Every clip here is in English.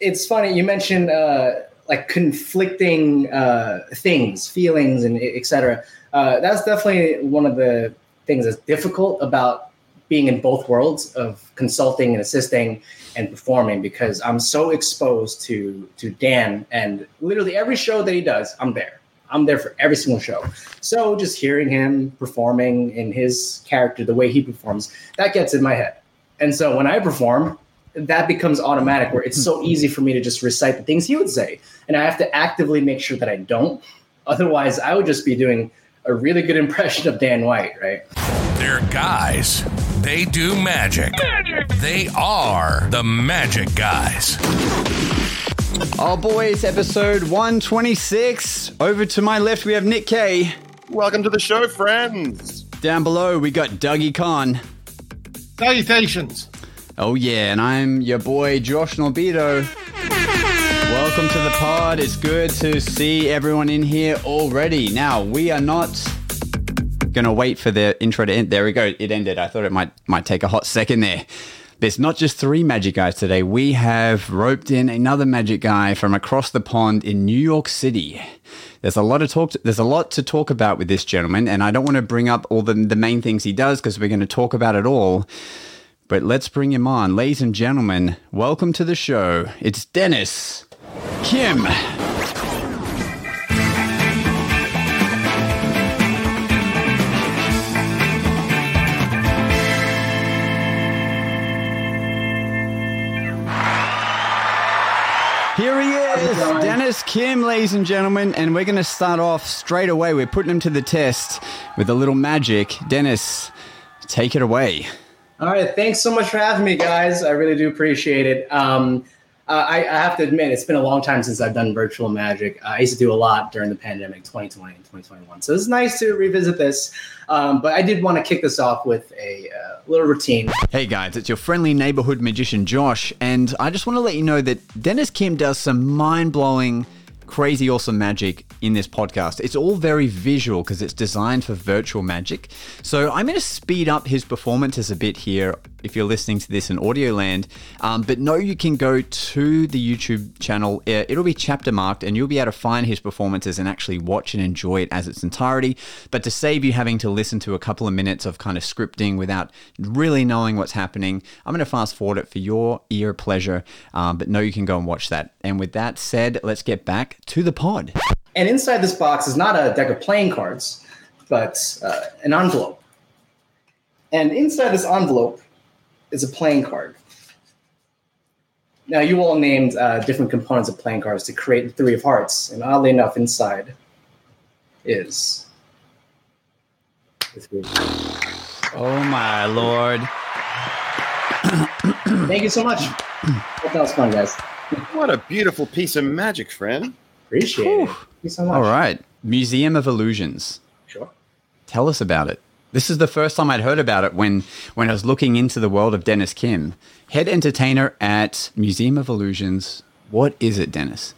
it's funny you mentioned uh, like conflicting uh, things, feelings, and etc. Uh, that's definitely one of the things that's difficult about being in both worlds of consulting and assisting and performing because I'm so exposed to to Dan and literally every show that he does, I'm there. I'm there for every single show. So just hearing him performing in his character, the way he performs, that gets in my head. And so when I perform, that becomes automatic where it's so hmm. easy for me to just recite the things he would say. And I have to actively make sure that I don't. Otherwise, I would just be doing a really good impression of Dan White, right? They're guys. They do magic. magic. They are the magic guys. Oh, boys, episode 126. Over to my left, we have Nick Kay. Welcome to the show, friends. Down below, we got Dougie Conn. Salutations. Oh, yeah, and I'm your boy, Josh Norbido. Welcome to the pod. It's good to see everyone in here already. Now, we are not gonna wait for the intro to end. There we go. It ended. I thought it might might take a hot second there. There's not just three magic guys today. We have roped in another magic guy from across the pond in New York City. There's a lot of talk. To, there's a lot to talk about with this gentleman, and I don't want to bring up all the the main things he does because we're going to talk about it all. But let's bring him on, ladies and gentlemen. Welcome to the show. It's Dennis Kim. Here he is, Dennis Kim, ladies and gentlemen, and we're going to start off straight away. We're putting him to the test with a little magic. Dennis, take it away. All right, thanks so much for having me, guys. I really do appreciate it. Um, uh, I, I, have to admit, it's been a long time since I've done virtual magic. Uh, I used to do a lot during the pandemic, 2020 and 2021. So it's nice to revisit this. Um, but I did want to kick this off with a uh, little routine. Hey guys, it's your friendly neighborhood magician Josh, and I just want to let you know that Dennis Kim does some mind blowing crazy awesome magic in this podcast. It's all very visual because it's designed for virtual magic. So I'm going to speed up his performances a bit here if you're listening to this in audio land. Um, but know you can go to the YouTube channel. Uh, it'll be chapter marked and you'll be able to find his performances and actually watch and enjoy it as its entirety. But to save you having to listen to a couple of minutes of kind of scripting without really knowing what's happening, I'm going to fast forward it for your ear pleasure. Um, but know you can go and watch that. And with that said, let's get back to the pod. And inside this box is not a deck of playing cards, but uh, an envelope. And inside this envelope is a playing card. Now, you all named uh, different components of playing cards to create the Three of Hearts, and oddly enough, inside is Oh my lord! Thank you so much. that was fun, guys. What a beautiful piece of magic, friend. Appreciate Whew. it. Thank you so much. All right, Museum of Illusions. Sure. Tell us about it. This is the first time I'd heard about it when, when I was looking into the world of Dennis Kim, head entertainer at Museum of Illusions. What is it, Dennis?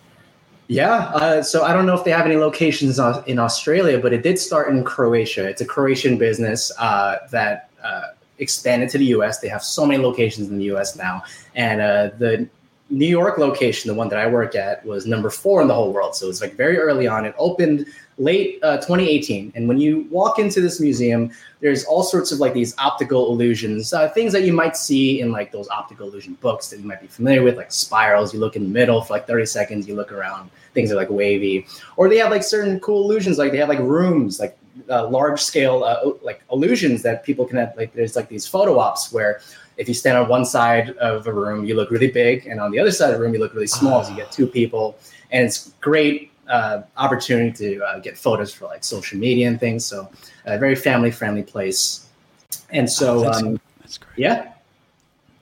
Yeah, uh, so I don't know if they have any locations in Australia, but it did start in Croatia. It's a Croatian business uh, that uh, expanded to the U.S. They have so many locations in the U.S. now, and uh, the New York location, the one that I work at, was number four in the whole world. So it's like very early on. It opened late uh, 2018. And when you walk into this museum, there's all sorts of like these optical illusions, uh, things that you might see in like those optical illusion books that you might be familiar with, like spirals. You look in the middle for like 30 seconds, you look around, things are like wavy. Or they have like certain cool illusions, like they have like rooms, like uh, large scale uh, like illusions that people can have. Like there's like these photo ops where if you stand on one side of a room, you look really big, and on the other side of the room, you look really small. So you get two people, and it's great uh, opportunity to uh, get photos for like social media and things. So a very family friendly place. And so, oh, that's, um, that's great. Yeah.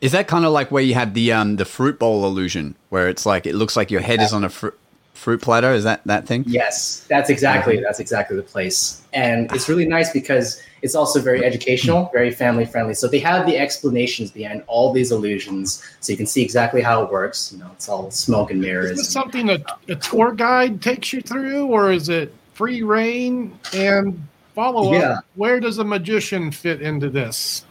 Is that kind of like where you had the um, the fruit bowl illusion, where it's like it looks like your head is on a fruit fruit platter? Is that that thing? Yes, that's exactly mm-hmm. that's exactly the place, and it's really nice because it's also very educational, very family friendly. So they have the explanations behind all these illusions, so you can see exactly how it works. You know, it's all smoke and mirrors. Is this something a, a tour guide takes you through, or is it free reign and follow up? Yeah. Where does a magician fit into this?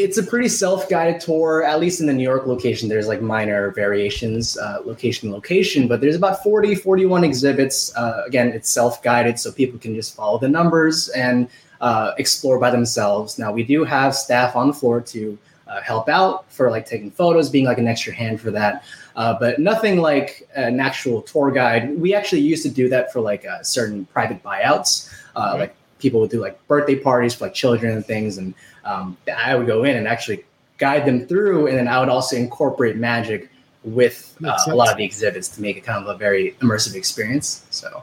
It's a pretty self-guided tour at least in the new york location there's like minor variations uh, location location but there's about 40 41 exhibits. Uh, again it's self-guided so people can just follow the numbers and uh, explore by themselves. Now we do have staff on the floor to uh, help out for like taking photos being like an extra hand for that. Uh, but nothing like an actual tour guide. We actually used to do that for like uh, certain private buyouts. Like people would do like birthday parties for like children and things and um, I would go in and actually guide them through, and then I would also incorporate magic with uh, a lot of the exhibits to make it kind of a very immersive experience. So,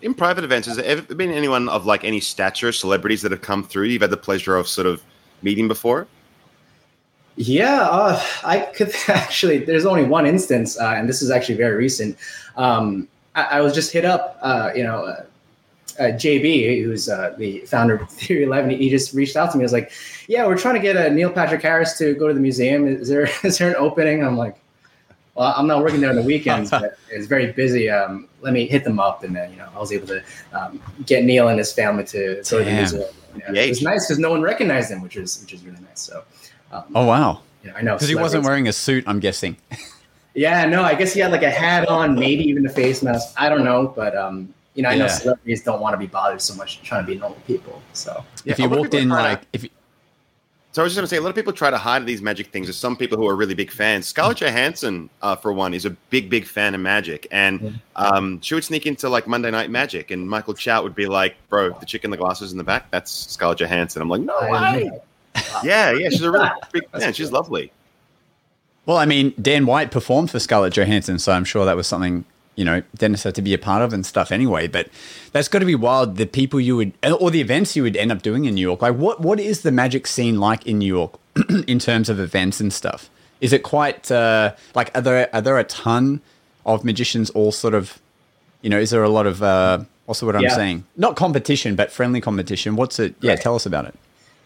in private events, has there ever been anyone of like any stature, celebrities that have come through? You've had the pleasure of sort of meeting before. Yeah, uh, I could actually. There's only one instance, uh, and this is actually very recent. Um, I, I, was just hit up, uh, you know, uh, JB, who's uh, the founder of Theory 11, he just reached out to me. He was like, "Yeah, we're trying to get a uh, Neil Patrick Harris to go to the museum. Is there is there an opening?" I'm like, "Well, I'm not working there on the weekends, but it's very busy. Um, let me hit them up." And then you know, I was able to um, get Neil and his family to go to the museum. It was nice because no one recognized him, which is which is really nice. So, um, oh wow, yeah, I know because he wasn't wearing a suit. I'm guessing. yeah, no, I guess he had like a hat on, maybe even a face mask. I don't know, but um, you know, I yeah. know celebrities don't want to be bothered so much trying to be normal people. So if you walked in like to, if you, so I was just going to say, a lot of people try to hide these magic things. There's some people who are really big fans. Scarlett Johansson, uh, for one, is a big, big fan of magic, and um, she would sneak into like Monday Night Magic, and Michael Chaut would be like, "Bro, the chick in the glasses in the back, that's Scarlett Johansson." I'm like, "No way!" yeah, yeah, she's a really big fan. She's lovely. Well, I mean, Dan White performed for Scarlett Johansson, so I'm sure that was something you know Dennis had to be a part of and stuff anyway. But that's got to be wild. The people you would or the events you would end up doing in New York. Like what what is the magic scene like in New York in terms of events and stuff? Is it quite uh, like are there are there a ton of magicians all sort of you know is there a lot of uh, also what I'm saying not competition but friendly competition? What's it? Yeah, right. tell us about it.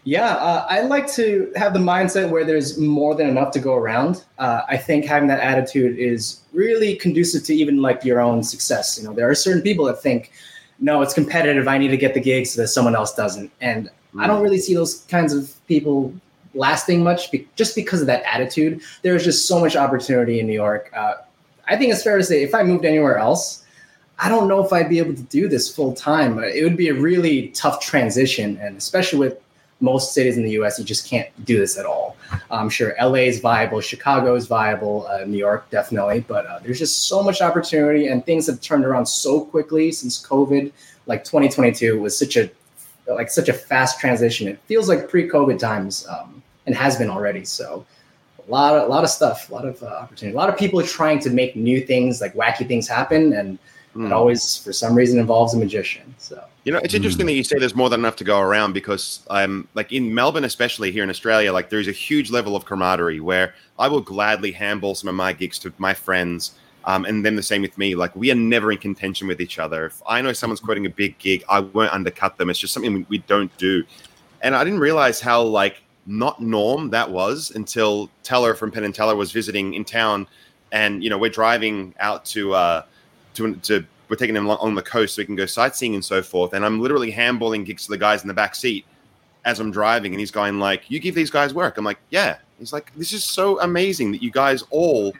Yeah, uh, I like to have the mindset where there's more than enough to go around. Uh, I think having that attitude is really conducive to even like your own success. You know, there are certain people that think, no, it's competitive. I need to get the gigs so that someone else doesn't. And mm. I don't really see those kinds of people lasting much be- just because of that attitude. There's just so much opportunity in New York. Uh, I think it's fair to say if I moved anywhere else, I don't know if I'd be able to do this full time. It would be a really tough transition, and especially with most cities in the US, you just can't do this at all. I'm sure LA is viable, Chicago is viable, uh, New York definitely, but uh, there's just so much opportunity and things have turned around so quickly since COVID. Like 2022 was such a like such a fast transition. It feels like pre-COVID times um, and has been already. So a lot of a lot of stuff, a lot of uh, opportunity. A lot of people are trying to make new things, like wacky things happen, and mm. it always, for some reason, involves a magician. So you know, it's interesting mm. that you say there's more than enough to go around because I'm like in Melbourne, especially here in Australia, like there's a huge level of camaraderie where I will gladly handball some of my gigs to my friends. Um, and then the same with me. Like we are never in contention with each other. If I know someone's quoting a big gig, I won't undercut them. It's just something we, we don't do. And I didn't realize how like not norm that was until Teller from Penn and Teller was visiting in town, and you know we're driving out to uh, to to we're taking him on the coast so we can go sightseeing and so forth. And I'm literally handballing gigs to the guys in the back seat as I'm driving, and he's going like, "You give these guys work." I'm like, "Yeah." He's like, "This is so amazing that you guys all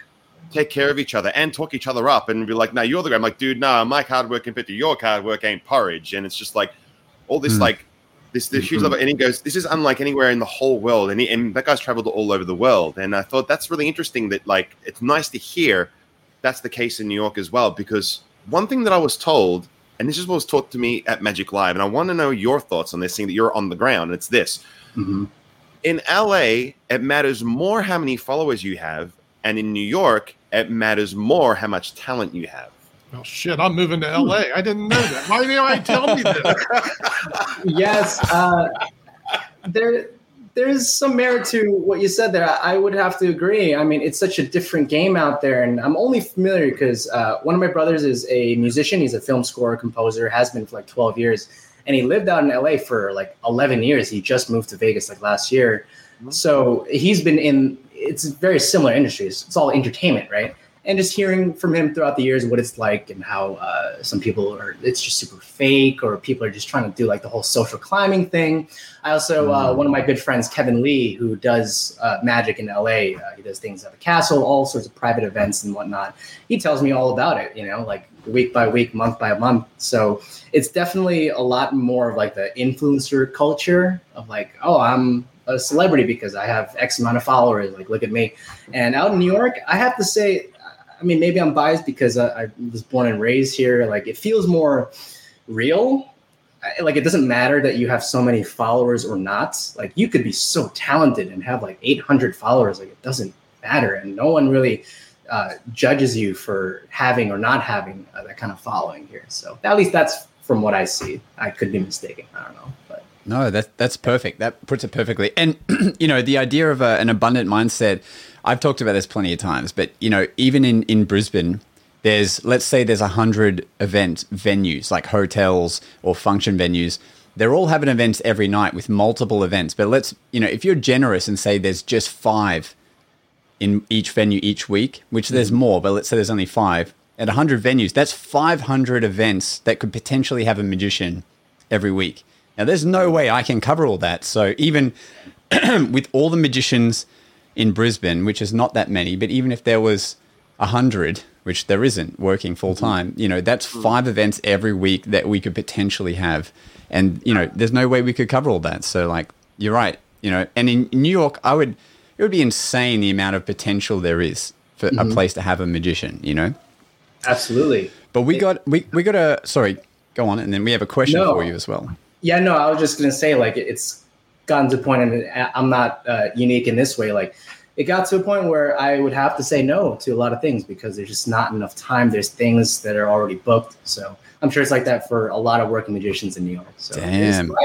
take care of each other and talk each other up and be like, no, you're the guy." I'm like, "Dude, no, my hard work compared to your hard work ain't porridge." And it's just like all this mm. like this this huge mm-hmm. level. And he goes, "This is unlike anywhere in the whole world." And, he, and that guy's traveled all over the world. And I thought that's really interesting. That like it's nice to hear that's the case in New York as well because one thing that I was told, and this is what was taught to me at Magic Live, and I want to know your thoughts on this thing that you're on the ground. And it's this: mm-hmm. in LA, it matters more how many followers you have, and in New York, it matters more how much talent you have. Oh shit! I'm moving to LA. I didn't know that. Why didn't I tell me this? yes, uh, there there's some merit to what you said there. I would have to agree. I mean, it's such a different game out there, and I'm only familiar because uh, one of my brothers is a musician. He's a film score, composer, has been for like 12 years, and he lived out in LA for like 11 years. He just moved to Vegas like last year, mm-hmm. so he's been in. It's very similar industries. It's all entertainment, right? And just hearing from him throughout the years what it's like and how uh, some people are it's just super fake or people are just trying to do like the whole social climbing thing i also uh, one of my good friends kevin lee who does uh, magic in la uh, he does things at the castle all sorts of private events and whatnot he tells me all about it you know like week by week month by month so it's definitely a lot more of like the influencer culture of like oh i'm a celebrity because I have X amount of followers. Like, look at me. And out in New York, I have to say, I mean, maybe I'm biased because I, I was born and raised here. Like, it feels more real. Like, it doesn't matter that you have so many followers or not. Like, you could be so talented and have like 800 followers. Like, it doesn't matter. And no one really uh, judges you for having or not having uh, that kind of following here. So, at least that's from what I see. I could be mistaken. I don't know. But no, that's that's perfect. That puts it perfectly. And you know, the idea of a, an abundant mindset. I've talked about this plenty of times, but you know, even in in Brisbane, there's let's say there's a hundred event venues like hotels or function venues. They're all having events every night with multiple events. But let's you know, if you're generous and say there's just five in each venue each week, which there's mm-hmm. more, but let's say there's only five at 100 venues, that's 500 events that could potentially have a magician every week. Now, there's no way I can cover all that. So, even with all the magicians in Brisbane, which is not that many, but even if there was a hundred, which there isn't working full mm-hmm. time, you know, that's mm. five events every week that we could potentially have. And, you know, there's no way we could cover all that. So, like, you're right, you know, and in New York, I would, it would be insane the amount of potential there is for mm-hmm. a place to have a magician, you know? Absolutely. But we got, we, we got a, sorry, go on. And then we have a question no. for you as well. Yeah, no, I was just gonna say like it's gotten to a point, and I'm not uh, unique in this way. Like it got to a point where I would have to say no to a lot of things because there's just not enough time. There's things that are already booked. So I'm sure it's like that for a lot of working magicians in New York. So Damn.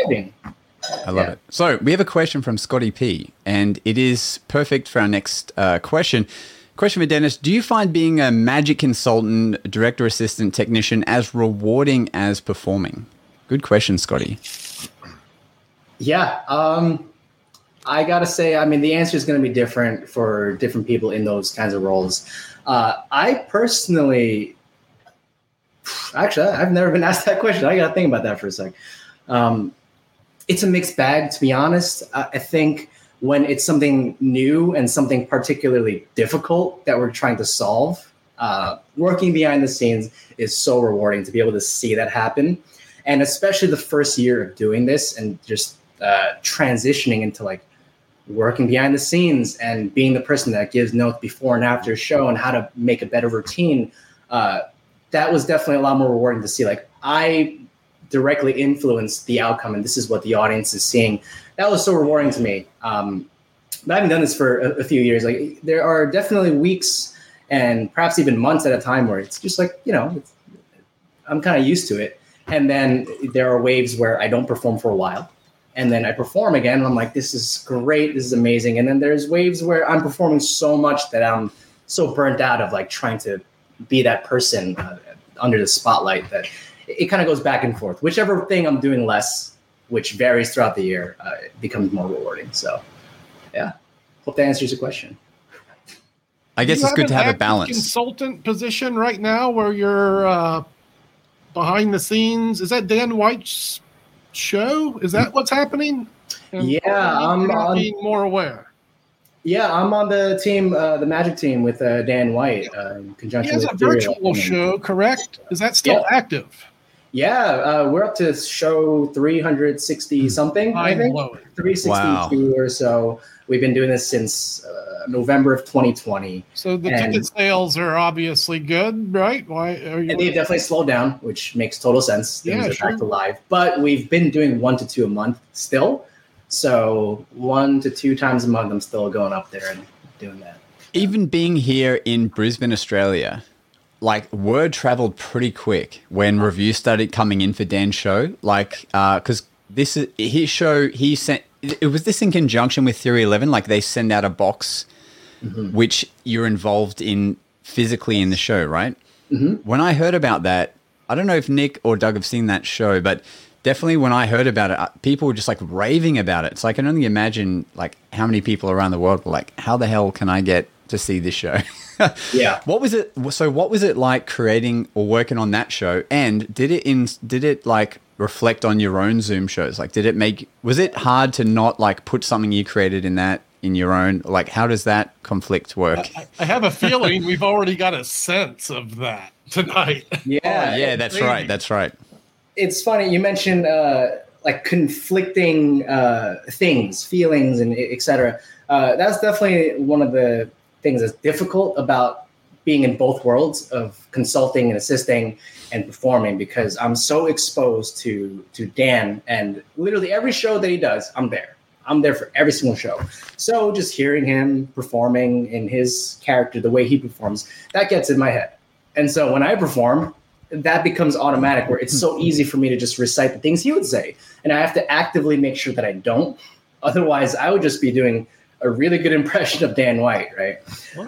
I love yeah. it. So we have a question from Scotty P, and it is perfect for our next uh, question. Question for Dennis: Do you find being a magic consultant, director, assistant, technician as rewarding as performing? Good question, Scotty. Yeah. Um, I got to say, I mean, the answer is going to be different for different people in those kinds of roles. Uh, I personally, actually, I've never been asked that question. I got to think about that for a sec. Um, it's a mixed bag, to be honest. I, I think when it's something new and something particularly difficult that we're trying to solve, uh, working behind the scenes is so rewarding to be able to see that happen and especially the first year of doing this and just uh, transitioning into like working behind the scenes and being the person that gives notes before and after a show and how to make a better routine uh, that was definitely a lot more rewarding to see. Like i directly influenced the outcome and this is what the audience is seeing. That was so rewarding to me. Um, but i haven't done this for a, a few years. Like there are definitely weeks and perhaps even months at a time where it's just like you know i'm kind of used to it. And then there are waves where I don't perform for a while. And then I perform again, and I'm like, this is great, this is amazing. And then there's waves where I'm performing so much that I'm so burnt out of like trying to be that person uh, under the spotlight that it, it kind of goes back and forth. Whichever thing I'm doing less, which varies throughout the year, uh, becomes more rewarding. So, yeah, hope that answers your question. I guess it's good to have a balance. Consultant position right now, where you're uh, behind the scenes. Is that Dan White's show? Is that what's happening? And yeah, I'm on, being more aware. Yeah, I'm on the team, uh, the Magic team with uh, Dan White uh, in conjunction. He has a virtual show, correct? Is that still yeah. active? Yeah, uh, we're up to show 360 something. I think 362 wow. or so. We've been doing this since uh, November of 2020. So the and, ticket sales are obviously good, right? Why are you? They definitely slowed down, which makes total sense. Things yeah, are sure. back to live, but we've been doing one to two a month still. So one to two times a month, I'm still going up there and doing that. Even being here in Brisbane, Australia, like word traveled pretty quick when reviews started coming in for Dan's show. Like, because uh, this is his show, he sent it was this in conjunction with Theory 11 like they send out a box mm-hmm. which you're involved in physically in the show, right? Mm-hmm. When I heard about that, I don't know if Nick or Doug have seen that show, but definitely when I heard about it, uh, people were just like raving about it. So I can only imagine like how many people around the world were like, how the hell can I get to see this show. Yeah. What was it? So, what was it like creating or working on that show? And did it in? Did it like reflect on your own Zoom shows? Like, did it make? Was it hard to not like put something you created in that in your own? Like, how does that conflict work? I, I have a feeling we've already got a sense of that tonight. Yeah. yeah, that's crazy. right. That's right. it's funny you mentioned uh, like conflicting uh, things feelings and etc uh, that's definitely one of the things that's difficult about being in both worlds of consulting and assisting and performing because i'm so exposed to to dan and literally every show that he does i'm there. I'm there for every single show. So just hearing him performing in his character the way he performs that gets in my head. And so when i perform that becomes automatic where it's so easy for me to just recite the things he would say. And i have to actively make sure that i don't. Otherwise i would just be doing a really good impression of dan white right?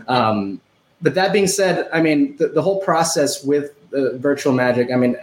Um, but that being said i mean the, the whole process with the virtual magic i mean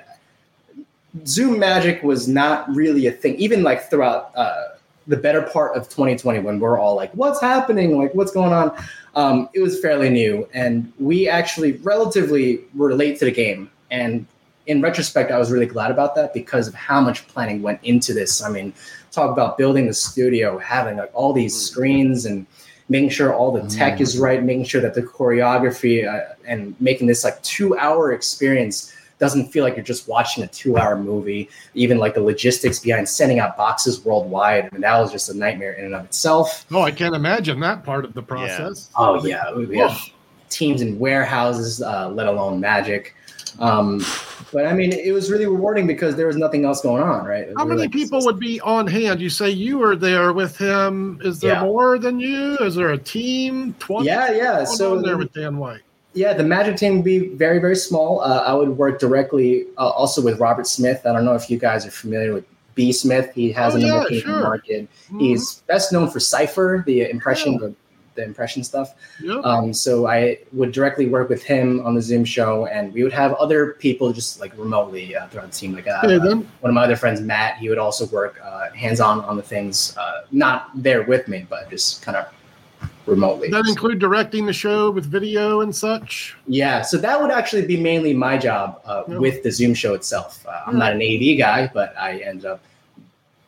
zoom magic was not really a thing even like throughout uh, the better part of 2020 when we're all like what's happening? Like what's going on? Um, it was fairly new and we actually relatively were late to the game. And in retrospect i was really glad about that because of how much planning went into this. I mean talk about building the studio having like all these screens and making sure all the tech is right making sure that the choreography uh, and making this like two hour experience doesn't feel like you're just watching a two hour movie. Even like the logistics behind sending out boxes worldwide I mean, that was just a nightmare in and of itself. Oh, I can't imagine that part of the process. Oh yeah, we have teams in warehouses, uh, let alone Magic. Um, but I mean, it was really rewarding because there was nothing else going on, right? How many like- people would be on hand? You say you were there with him. Is there Yeah. more than you? Is there a team? 20 Yeah, yeah. So there with Dan White. Yeah, the Magic team would be very, very small. Uh, I would work directly uh, also with Robert Smith. I don't know if you guys are familiar with B. Smith. He has Oh, an yeah, number in sure. the market. Mhm. He's best known for Cipher, the impression, Yeah. the, the impression stuff. Yep. Um, so I would directly work with him on the Zoom show, and we would have other people just like remotely uh, throughout the team. Like uh, one of my other friends, Matt, he would also work uh, hands-on on the things, uh, not there with me, but just kind of remotely. Does that include directing the show with video and such? Yeah, so that would actually be mainly my job uh, Yeah. with the Zoom show itself. Uh, I'm not an AV guy, but I ended up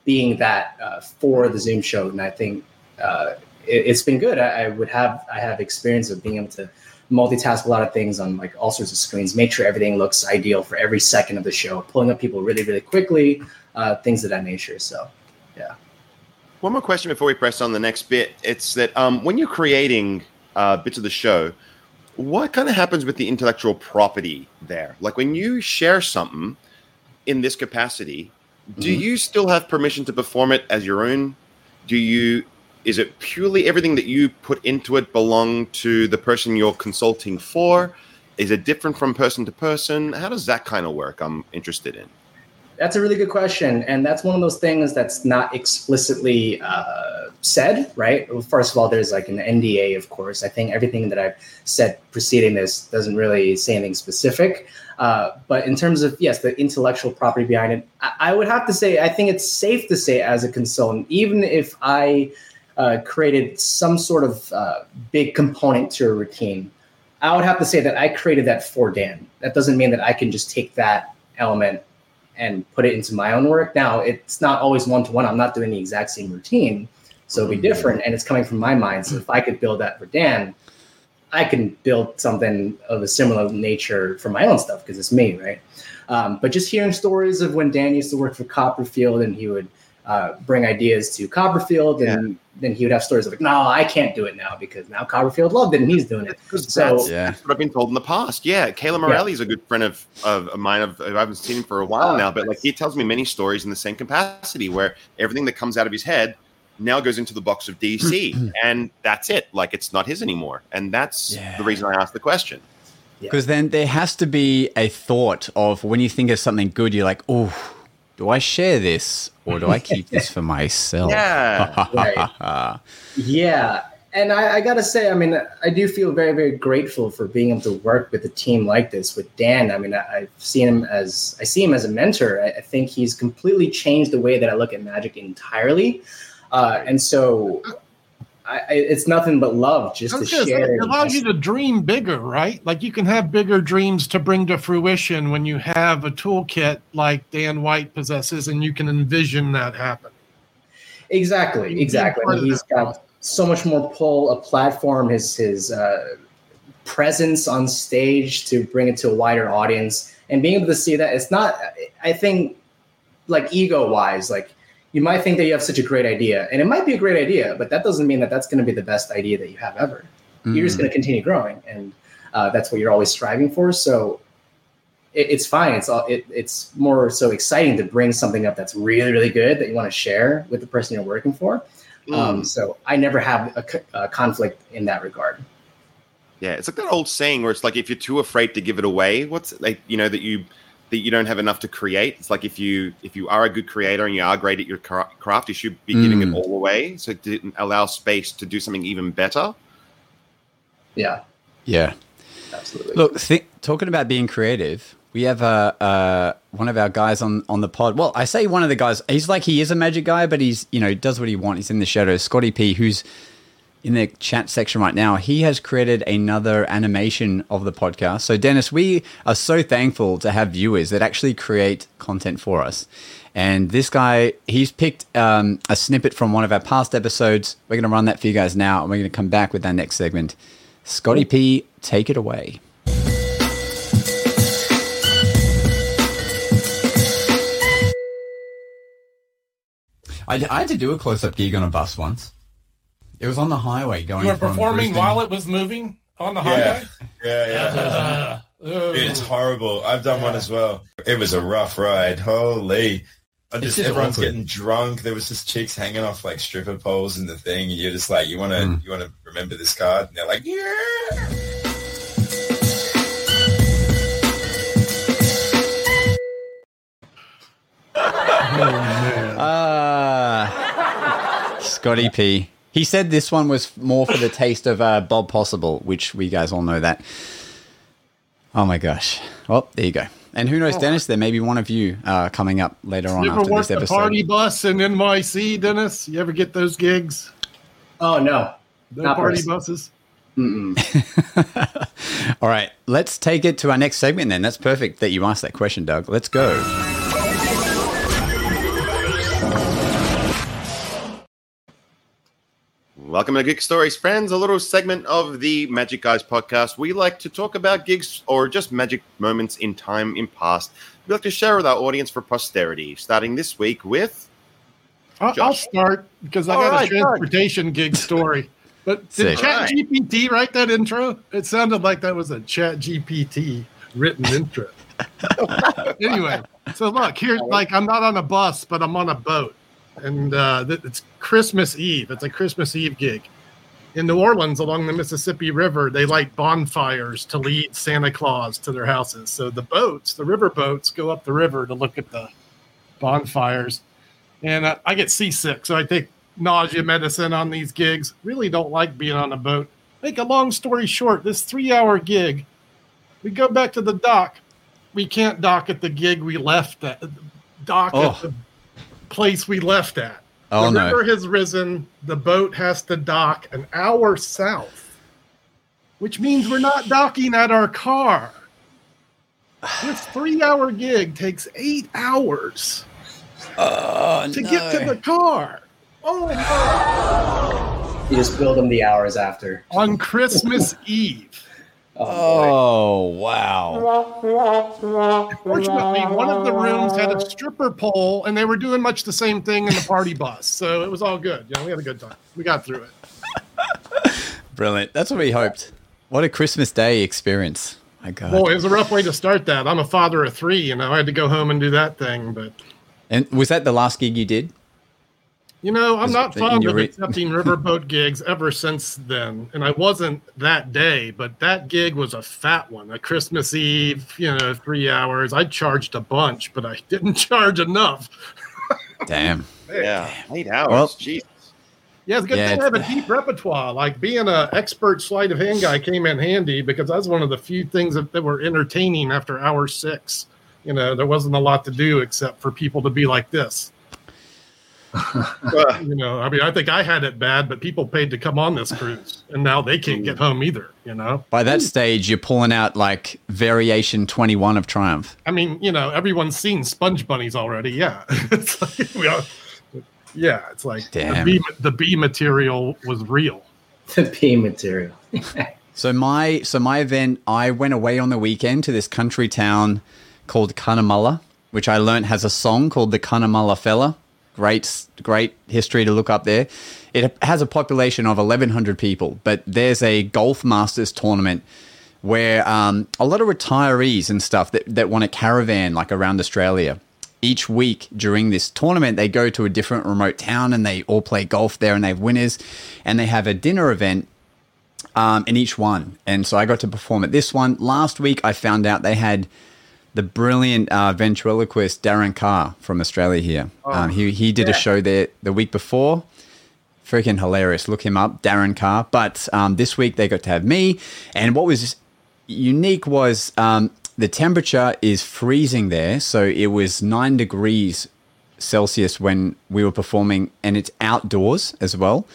being that uh, for the Zoom show, and I think uh, it, it's been good. I, I would have I have experience of being able to multitask a lot of things on like all sorts of screens, make sure everything looks ideal for every second of the show, pulling up people really really quickly, uh, things of that nature. So yeah. One more question before we press on the next bit. It's that um, when you're creating uh, bits of the show, what kind of happens with the intellectual property there? Like when you share something in this capacity, do Mhm. you still have permission to perform it as your own? Do you? Is it purely everything that you put into it belong to the person you're consulting for? Is it different from person to person? How does that kind of work? I'm interested in. That's a really good question, and that's one of those things that's not explicitly uh, said, right? Well, first of all, there's like an NDA, of course. I think everything that I've said preceding this doesn't really say anything specific. Uh, but in terms of yes, the intellectual property behind it, I, I would have to say I think it's safe to say as a consultant, even if I uh, created some sort of uh, big component to a routine, I would have to say that I created that for Dan. That doesn't mean that I can just take that element and put it into my own work. Now, it's not always one to one. I'm not doing the exact same routine. So it'll be different and it's coming from my mind. So if I could build that for Dan, I can build something of a similar nature for my own stuff because it's me, right? Um, but just hearing stories of when Dan used to work for Copperfield and he would uh, bring ideas to Copperfield and then he would have stories of like, no, I can't do it now because now Copperfield loved it and he's doing it. Because So- that's, Yeah. that's what I've been told in the past. Yeah, Kayla Morelli is a good friend of, of, of mine. Of, I haven't seen him for a while Oh, now, but like he tells me many stories in the same capacity where everything that comes out of his head now goes into the box of DC, and that's it. Like it's not his anymore, and that's Yeah. the reason I asked the question. Because then there has to be a thought of when you think of something good, you're like, oh, do I share this or do I keep this for myself? Yeah. Yeah. And I, I got to say, I mean, I do feel very, very grateful for being able to work with a team like this with Dan. I mean, I, I've seen him as, I see him as a mentor. I, I think he's completely changed the way that I look at magic entirely. Uh, and so I, it's nothing but love just to say, share. it allows you to dream bigger, right? Like you can have bigger dreams to bring to fruition when you have a toolkit like Dan White possesses, and you can envision that happen. Exactly, exactly. He's got so much more pull, a platform, his his uh, presence on stage to bring it to a wider audience, and being able to see that it's not. I think, like ego wise, like you might think that you have such a great idea, and it might be a great idea, but that doesn't mean that that's going to be the best idea that you have ever. You're just Mm. going to continue growing, and uh, that's what you're always striving for. So. It, it's fine. It's all. It, it's more so exciting to bring something up that's really, really good that you want to share with the person you're working for. Mm. Um, so I never have a, a conflict in that regard. Yeah, it's like that old saying where it's like if you're too afraid to give it away, what's like you know that you that you don't have enough to create. It's like if you if you are a good creator and you are great at your craft, you should be giving it Mm. all away so to allow space to do something even better. Yeah, Yeah. absolutely. Look, th- talking about being creative, we have uh, uh, one of our guys on, on the pod. Well, I say one of the guys. He's like he is a magic guy, but he's you know does what he wants. He's in the shadows. Scotty P, who's in the chat section right now, he has created another animation of the podcast. So, Dennis, we are so thankful to have viewers that actually create content for us. And this guy, he's picked um, a snippet from one of our past episodes. We're going to run that for you guys now, and we're going to come back with our next segment. Scotty P, take it away. I, I had to do a close-up gig on a bus once. It was on the highway going. You were performing Brisbane- while it was moving on the Yeah, highway. yeah, yeah. Uh, It's horrible. I've done one as well. It was a rough ride. Holy. I It's just, just everyone's awkward. getting drunk. There was just chicks hanging off like stripper poles in the thing, and you're just like, you want to, Mm. you want to remember this card? And they're like, yeah. Ah, Scotty P. He said this one was more for the taste of uh, Bob Possible, which we guys all know that. Oh my gosh. Well, there you go. And who knows, Dennis? There may be one of you uh, coming up later on after work this the episode. party bus in NYC, Dennis? You ever get those gigs? Oh no, No Not party personally. buses. All right, let's take it to our next segment then. That's perfect that you asked that question, Doug. Let's go. Welcome to Gig Stories, friends. A little segment of the Magic Guys podcast. We like to talk about gigs or just magic moments in time in past. We like to share with our audience for posterity. Starting this week with I'll, I'll start because I All got right, a transportation gig story. But Sick. did Chat All right. GPT write that intro? It sounded like that was a Chat GPT written intro. anyway, so look here, like I'm not on a bus, but I'm on a boat, and uh, it's Christmas Eve. It's a Christmas Eve gig in New Orleans along the Mississippi River. They light bonfires to lead Santa Claus to their houses. So the boats, the river boats, go up the river to look at the bonfires and uh, I get seasick, so I take nausea medicine on these gigs. Really don't like being on a boat. Make a long story short, this three-hour gig, we go back to the dock. We can't dock at the gig we left at. Dock Oh. at the place we left at. Oh, the no. river has risen. The boat has to dock an hour south, which means we're not docking at our car. This three-hour gig takes eight hours Oh, to get to the car. Oh no! You just build them the hours after. On Christmas Eve. Oh. Oh, wow. Fortunately, one of the rooms had a stripper pole, and they were doing much the same thing in the party bus, so it was all good. You know, we had a good time. We got through it. Brilliant. That's what we hoped. What a Christmas Day experience. My God. Boy, it was a rough way to start that. I'm a father of three, you know. I had to go home and do that thing, but And was that the last gig you did? You know, I'm not fond of re- accepting riverboat gigs ever since then, and I wasn't that day. But that gig was a fat one, a Christmas Eve, you know, three hours. I charged a bunch, but I didn't charge enough. Damn. yeah, eight hours. Well- Jeez. Yeah, it's a good Yeah, thing I have a deep repertoire. Like being an expert sleight of hand guy came in handy because that's one of the few things that, that were entertaining after hour six. You know, there wasn't a lot to do except for people to be like this. Uh, You know, I mean, I think I had it bad, but people paid to come on this cruise, and now they can't get home either. You know, By that stage, you're pulling out like variation 21 of Triumph. I mean, you know, everyone's seen Sponge Bunnies already. Yeah, it's like, we are- yeah, it's like the Damn. B, the B material was real. The B material. So my so my event, I went away on the weekend to this country town called Cunnamulla, which I learned has a song called the Cunnamulla Fella. Great, great history to look up there. It has a population of 1,100 people, but there's a golf masters tournament where um, a lot of retirees and stuff that, that want a caravan like around Australia. Each week during this tournament, they go to a different remote town and they all play golf there and they have winners. And they have a dinner event um, in each one. And so I got to perform at this one. Last week, I found out they had the brilliant uh, ventriloquist Darren Carr from Australia here. um, he, he did a show there the week before. Freaking hilarious. Look him up, Darren Carr. But um, this week, they got to have me. And what was unique was um, the temperature is freezing there. So it was nine degrees Celsius when we were performing, and it's outdoors as well.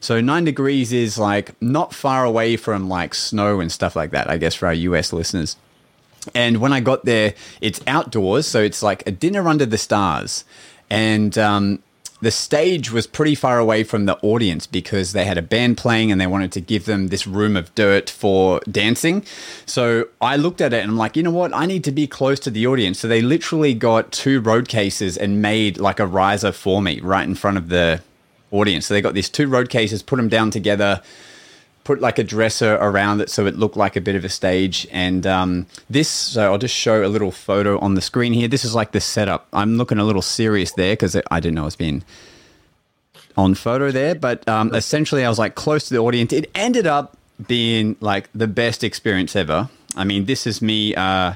So nine degrees is like not far away from like snow and stuff like that, I guess, for our US listeners. And when I got there, it's outdoors, so it's like a dinner under the stars. And um, the stage was pretty far away from the audience because they had a band playing and they wanted to give them this room of dirt for dancing. So I looked at it and I'm like, you know what? I need to be close to the audience. So they literally got two road cases and made like a riser for me right in front of the audience. So they got these two road cases, put them down together, put like a dresser around it so it looked like a bit of a stage. And um, this, so I'll just show a little photo on the screen here. This is like the setup. I'm looking a little serious there because I didn't know it's been on photo there. But um, essentially, I was like close to the audience. It ended up being like the best experience ever. I mean, this is me. Uh,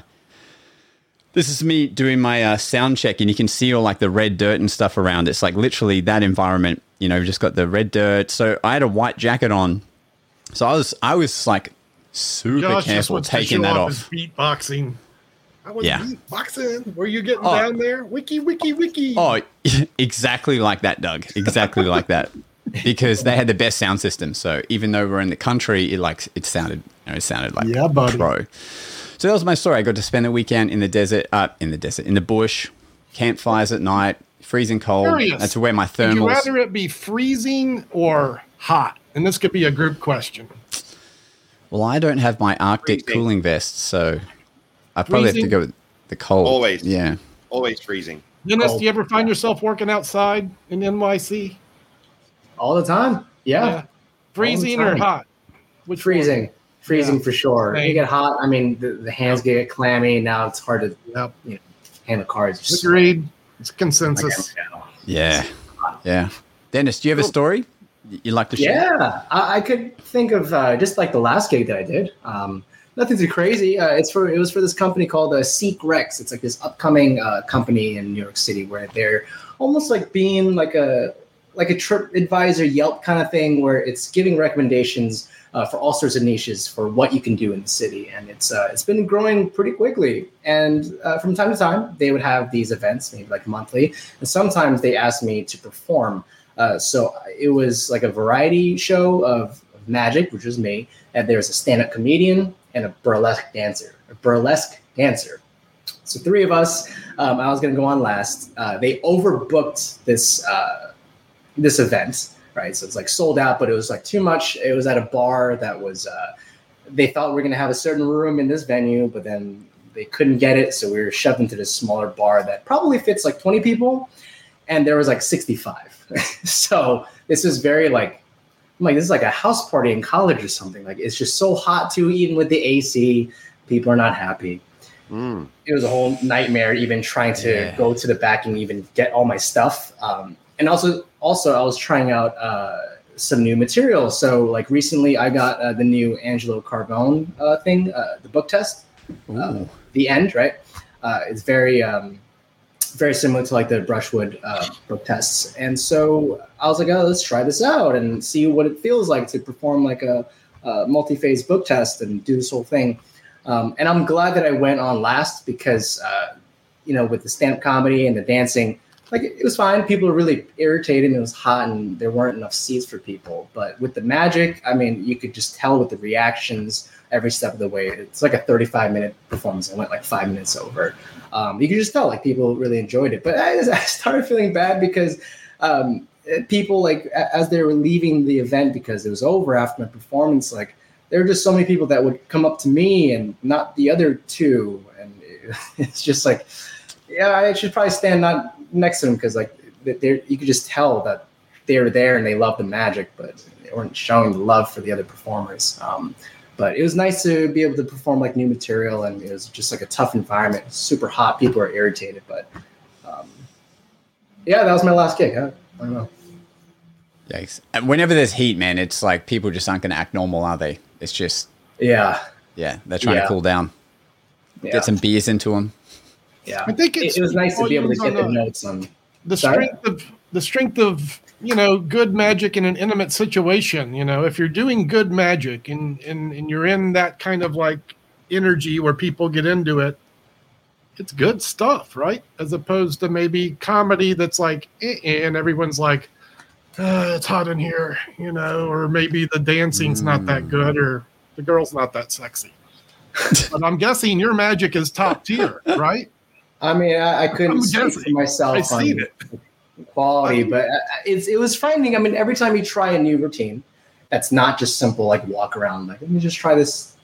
this is me doing my uh, sound check, and you can see all like the red dirt and stuff around. It's like literally that environment. You know, just got the red dirt. So I had a white jacket on. So I was, I was like super Josh careful taking that off off. beatboxing. I was Yeah. beatboxing. Were you getting Oh. down there? Wiki, wiki, wiki. Oh, exactly like that, Doug. Exactly like that. Because they had the best sound system. So even though we're in the country, it like it sounded, you know, it sounded like Yeah, buddy. pro. So that was my story. I got to spend the weekend in the desert, uh, in the desert, in the bush, campfires at night, freezing cold. Curious. That's where my Would you rather it be freezing or hot? And this could be a group question. Well, I don't have my Arctic Freezing. cooling vest, so I probably have to go with the cold. Always. Yeah. Always freezing. Dennis, Oh. do you ever find yourself working outside in NYC? All the time. Yeah. Freezing All the or hot? Which Freezing. Freezing Yeah. for sure. Same. You get hot. I mean, the, the hands get clammy. Now it's hard to one? Yep. handle cards. Just Agreed. It's consensus. Yeah. Yeah. Dennis, do you have a story you'd like to share? Yeah, I, I could think of uh, just like the last gig that I did. Um, nothing too crazy. Uh, it's for it was for this company called uh, Seek Rex. It's like this upcoming uh, company in New York City where they're almost like being like a like a trip advisor Yelp kind of thing, where it's giving recommendations uh, for all sorts of niches for what you can do in the city, and it's uh, it's been growing pretty quickly. And uh, from time to time, they would have these events, maybe like monthly, and sometimes they asked me to perform. Uh, so it was like a variety show of, of magic, which was me, and there was a stand-up comedian and a burlesque dancer. A burlesque dancer. So three of us. Um, I was going to go on last. Uh, they overbooked this uh, this event, right? So it's like sold out, but it was like too much. It was at a bar that was. Uh, they thought we were going to have a certain room in this venue, but then they couldn't get it, so we were shoved into this smaller bar that probably fits like twenty people, and there was like sixty-five. so this is very like. I'm like this is like a house party in college or something. Like it's just so hot too, even with the AC. People are not happy Mm. it was a whole nightmare even trying to Yeah. go to the back and even get all my stuff um, and also also i was trying out uh, some new material so like recently i got uh, the new angelo carbone uh, thing uh, the book test Ooh. the end right uh, it's very um, very similar to like the brushwood uh, book tests and so i was like oh let's try this out and see what it feels like to perform like a, a multi-phase book test and do this whole thing um, and i'm glad that i went on last because uh, you know with the stand-up comedy and the dancing like it was fine. People were really irritated. And it was hot, and there weren't enough seats for people. But with the magic, I mean, you could just tell with the reactions every step of the way. It's like a 35 minute performance. I went like five minutes over. Um, you could just tell like people really enjoyed it. But I, I started feeling bad because um, people like as they were leaving the event because it was over after my performance, like there were just so many people that would come up to me and not the other two, and it's just like, yeah, I should probably stand not next to them because like they you could just tell that they were there and they loved the magic, but they weren't showing the love for the other performers. Um, but it was nice to be able to perform like new material, and it was just like a tough environment, super hot. People are irritated, but um, yeah, that was my last gig. I, I don't know. Yikes! And whenever there's heat, man, it's like people just aren't going to act normal, are they? It's just yeah, yeah. They're trying Yeah. to cool down, yeah, get some beers into them. yeah. I think It, it's it was nice to be able to get the the- notes on. the Sorry? strength of the strength of you know good magic in an intimate situation you know if you're doing good magic and and, and you're in that kind of like energy where people get into it it's good stuff right? As opposed to maybe comedy that's like eh, eh, and everyone's like uh, it's hot in here you know or maybe the dancing's not that good or the girl's not that sexy. But i'm guessing your magic is top tier right? I mean, I, I couldn't I'm guessing. myself i on seen it quality, but uh, it's it was frightening. I mean, every time you try a new routine, that's not just simple like walk around. Like, let me just try this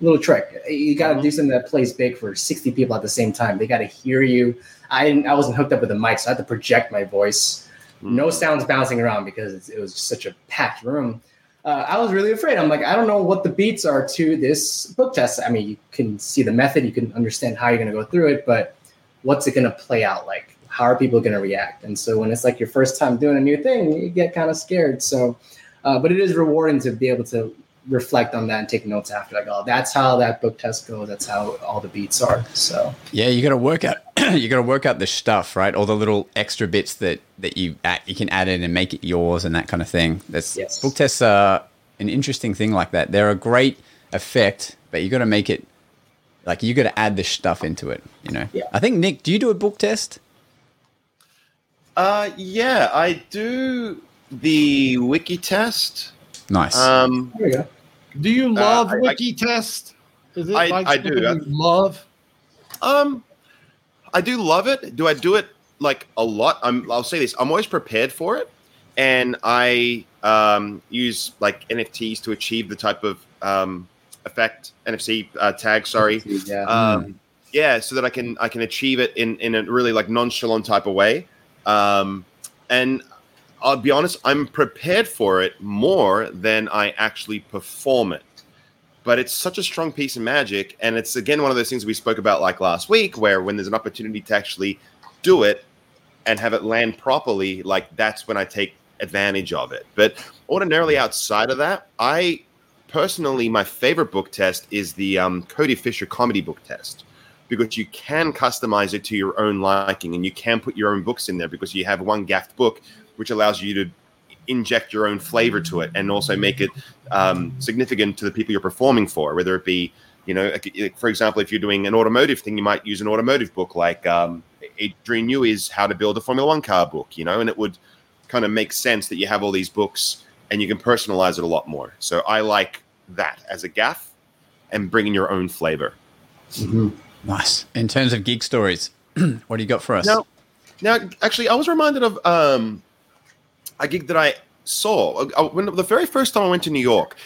little trick. You got to do something that plays big for sixty people at the same time. They got to hear you. I didn't, I wasn't hooked up with a mic, so I had to project my voice. No sounds bouncing around because it's, it was such a packed room. Uh, I was really afraid. I'm like, I don't know what the beats are to this book test. I mean, you can see the method, you can understand how you're going to go through it, but what's it going to play out like? How are people going to react? And so when it's like your first time doing a new thing, you get kind of scared. So, uh, but it is rewarding to be able to reflect on that and take notes after. Like, oh, that's how that book test goes. That's how all the beats are. So Yeah, you got to work out. you got to work out the stuff, right? All the little extra bits that that you add, you can add in and make it yours and that kind of thing. That's Yes. book tests are an interesting thing like that. They're a great effect, but you got to make it like you got to add the stuff into it. You know. Yeah. I think Nick, do you do a book test? Uh, yeah, I do the wiki test. Nice. Um, there we go. Do you love I- I- wiki test? Is it I- like I do. something you love? Um, I do love it. Do I do it like a lot? I'm. I'll say this. I'm always prepared for it, and I um, use like NFTs to achieve the type of um, effect NFC uh, tag. Sorry. Yeah. Um, yeah, so that I can I can achieve it in in a really like nonchalant type of way. Um, and I'll be honest, I'm prepared for it more than I actually perform it. But it's such a strong piece of magic, and it's again one of those things we spoke about like last week, where when there's an opportunity to actually do it and have it land properly, like that's when I take advantage of it. But ordinarily outside of that, I personally my favorite book test is the um, Cody Fisher comedy book test because you can customize it to your own liking and you can put your own books in there because you have one gaffed book which allows you to inject your own flavor to it and also make it um, significant to the people you're performing for whether it be you know for example if you're doing an automotive thing you might use an automotive book like um, adrian newey's how to build a formula one car book you know and it would kind of make sense that you have all these books and you can personalize it a lot more. So i like that as a gaff and bringing your own flavor nice. In terms of gig stories, what do you got for us? Now, now, actually, I was reminded of um, a gig that I saw Uh, when the very first time I went to New York.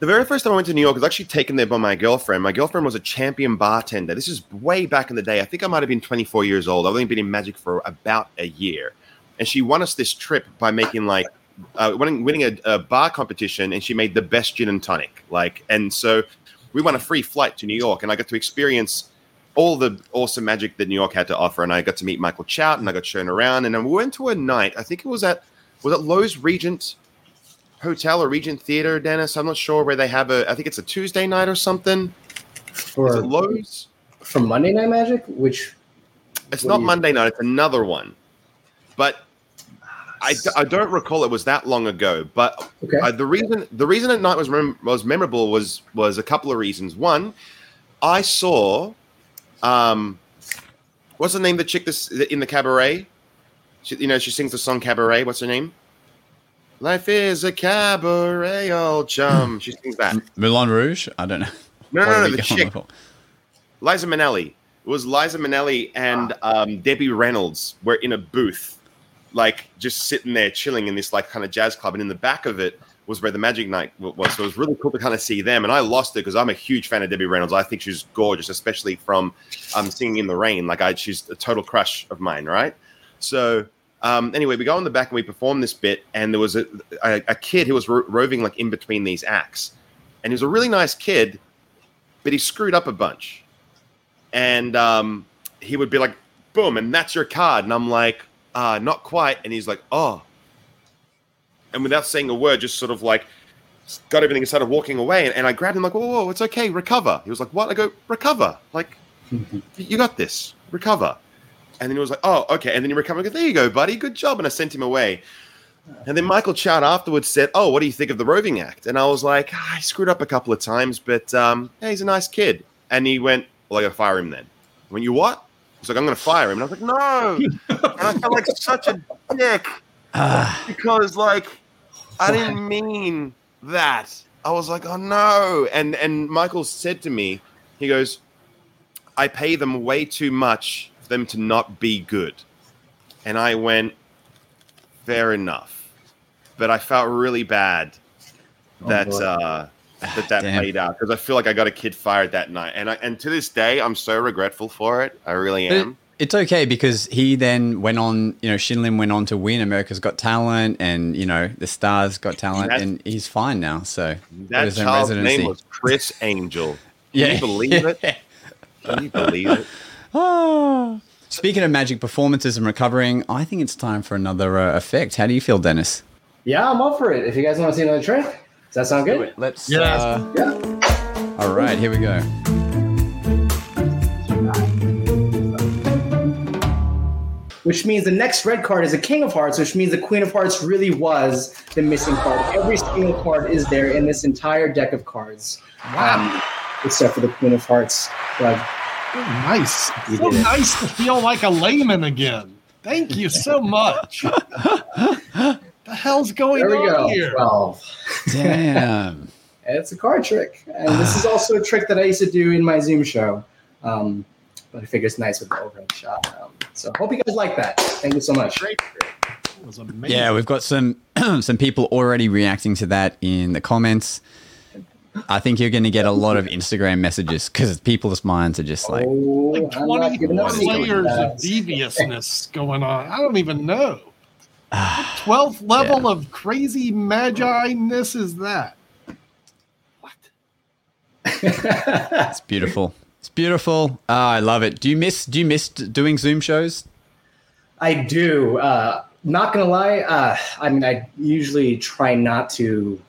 The very first time I went to New York I was actually taken there by my girlfriend. My girlfriend was a champion bartender. This is way back in the day. I think I might have been 24 years old. I've only been in magic for about a year, and she won us this trip by making like uh, winning, winning a, a bar competition, and she made the best gin and tonic. Like, and so we won a free flight to New York, and I got to experience all the awesome magic that New York had to offer. And I got to meet Michael Chaut, and I got shown around. And then we went to a night. I think it was at was it Lowe's Regent Hotel or Regent Theater, Dennis? I'm not sure where they have a. I think it's a Tuesday night or something. Is For it Lowe's? for Monday Night Magic, which It's not Monday night. It's another one. But I, I don't recall it was that long ago. But okay. Uh, the reason the reason that night was mem- was memorable was was a couple of reasons. One, I saw, um, what's the name of the chick this in the cabaret? She, you know, she sings the song Cabaret. What's her name? Life is a cabaret, old chum. She sings that. Moulin Rouge. I don't know. No, What no, no, the chick. Liza Minnelli. It was Liza Minnelli and um, Debbie Reynolds were in a booth, like just sitting there chilling in this like kind of jazz club, and in the back of it was where the Magic Night was. So it was really cool to kind of see them. And I lost it because I'm a huge fan of Debbie Reynolds. I think she's gorgeous, especially from um, Singing in the Rain. Like I, she's a total crush of mine, right? So um, anyway, we go in the back and we perform this bit, and there was a, a, a kid who was ro- roving like in between these acts, and he was a really nice kid, but he screwed up a bunch, and um, he would be like, "Boom," and that's your card, and I'm like, uh, "Not quite," and he's like, "Oh," and without saying a word, just sort of like got everything and started walking away, and, and I grabbed him like, "Whoa, whoa, whoa, it's okay, recover." He was like, "What?" I go, "Recover," like, "You got this, recover." And then he was like, "Oh, okay." And then he recovered. I go, "There you go, buddy. Good job." And I sent him away. And then Michael Chaut afterwards said, "Oh, what do you think of the roving act?" And I was like, "Ah, "I screwed up a couple of times, but um, yeah, he's a nice kid." And he went, "Well, I got to fire him then." When you what? He's like, "I'm going to fire him." And I was like, "No!" and I felt like such a dick because, like, I didn't mean that. I was like, "Oh no!" And and Michael said to me, he goes, "I pay them way too much for them to not be good." And I went, fair enough. But I felt really bad that boy. uh, that that Damn. played out because I feel like I got a kid fired that night, and I, and to this day I'm so regretful for it. I really am. It's okay because he then went on, you know, Shin Lim went on to win America's Got Talent and, you know, the Stars Got Talent That's- and he's fine now. So got That his child's residency. name was Criss Angel. Can Yeah. you believe it? Can you believe it? Ah. Speaking of magic performances and recovering, I think it's time for another uh, effect. How do you feel, Dennis? Yeah, I'm up for it. If you guys want to see another trick, does that sound good? Let's. Yes. Uh, Yeah. all right, here we go. Which means the next red card is a King of Hearts, which means the Queen of Hearts really was the missing card. Every single card is there in this entire deck of cards, um, except for the Queen of Hearts. But nice. So nice to feel like a layman again. Thank you so much. the hell's going there we on go. here? 12. Damn. And it's a card trick. And this is also a trick that I used to do in my Zoom show. Um, but I figure it's nice with the overhead shot. Um, so hope you guys like that. Thank you so much. Great. Was amazing. Yeah, we've got some some people already reacting to that in the comments. I think you're going to get a lot of Instagram messages because people's minds are just like, Oh, like 20 giving up What is going layers of deviousness going on. I don't even know. What 12th level of crazy magi-ness is that? What? it's beautiful. It's beautiful. Ah, I love it. Do you miss Do you miss doing Zoom shows? I do. Uh, not gonna lie. Uh, I mean, I usually try not to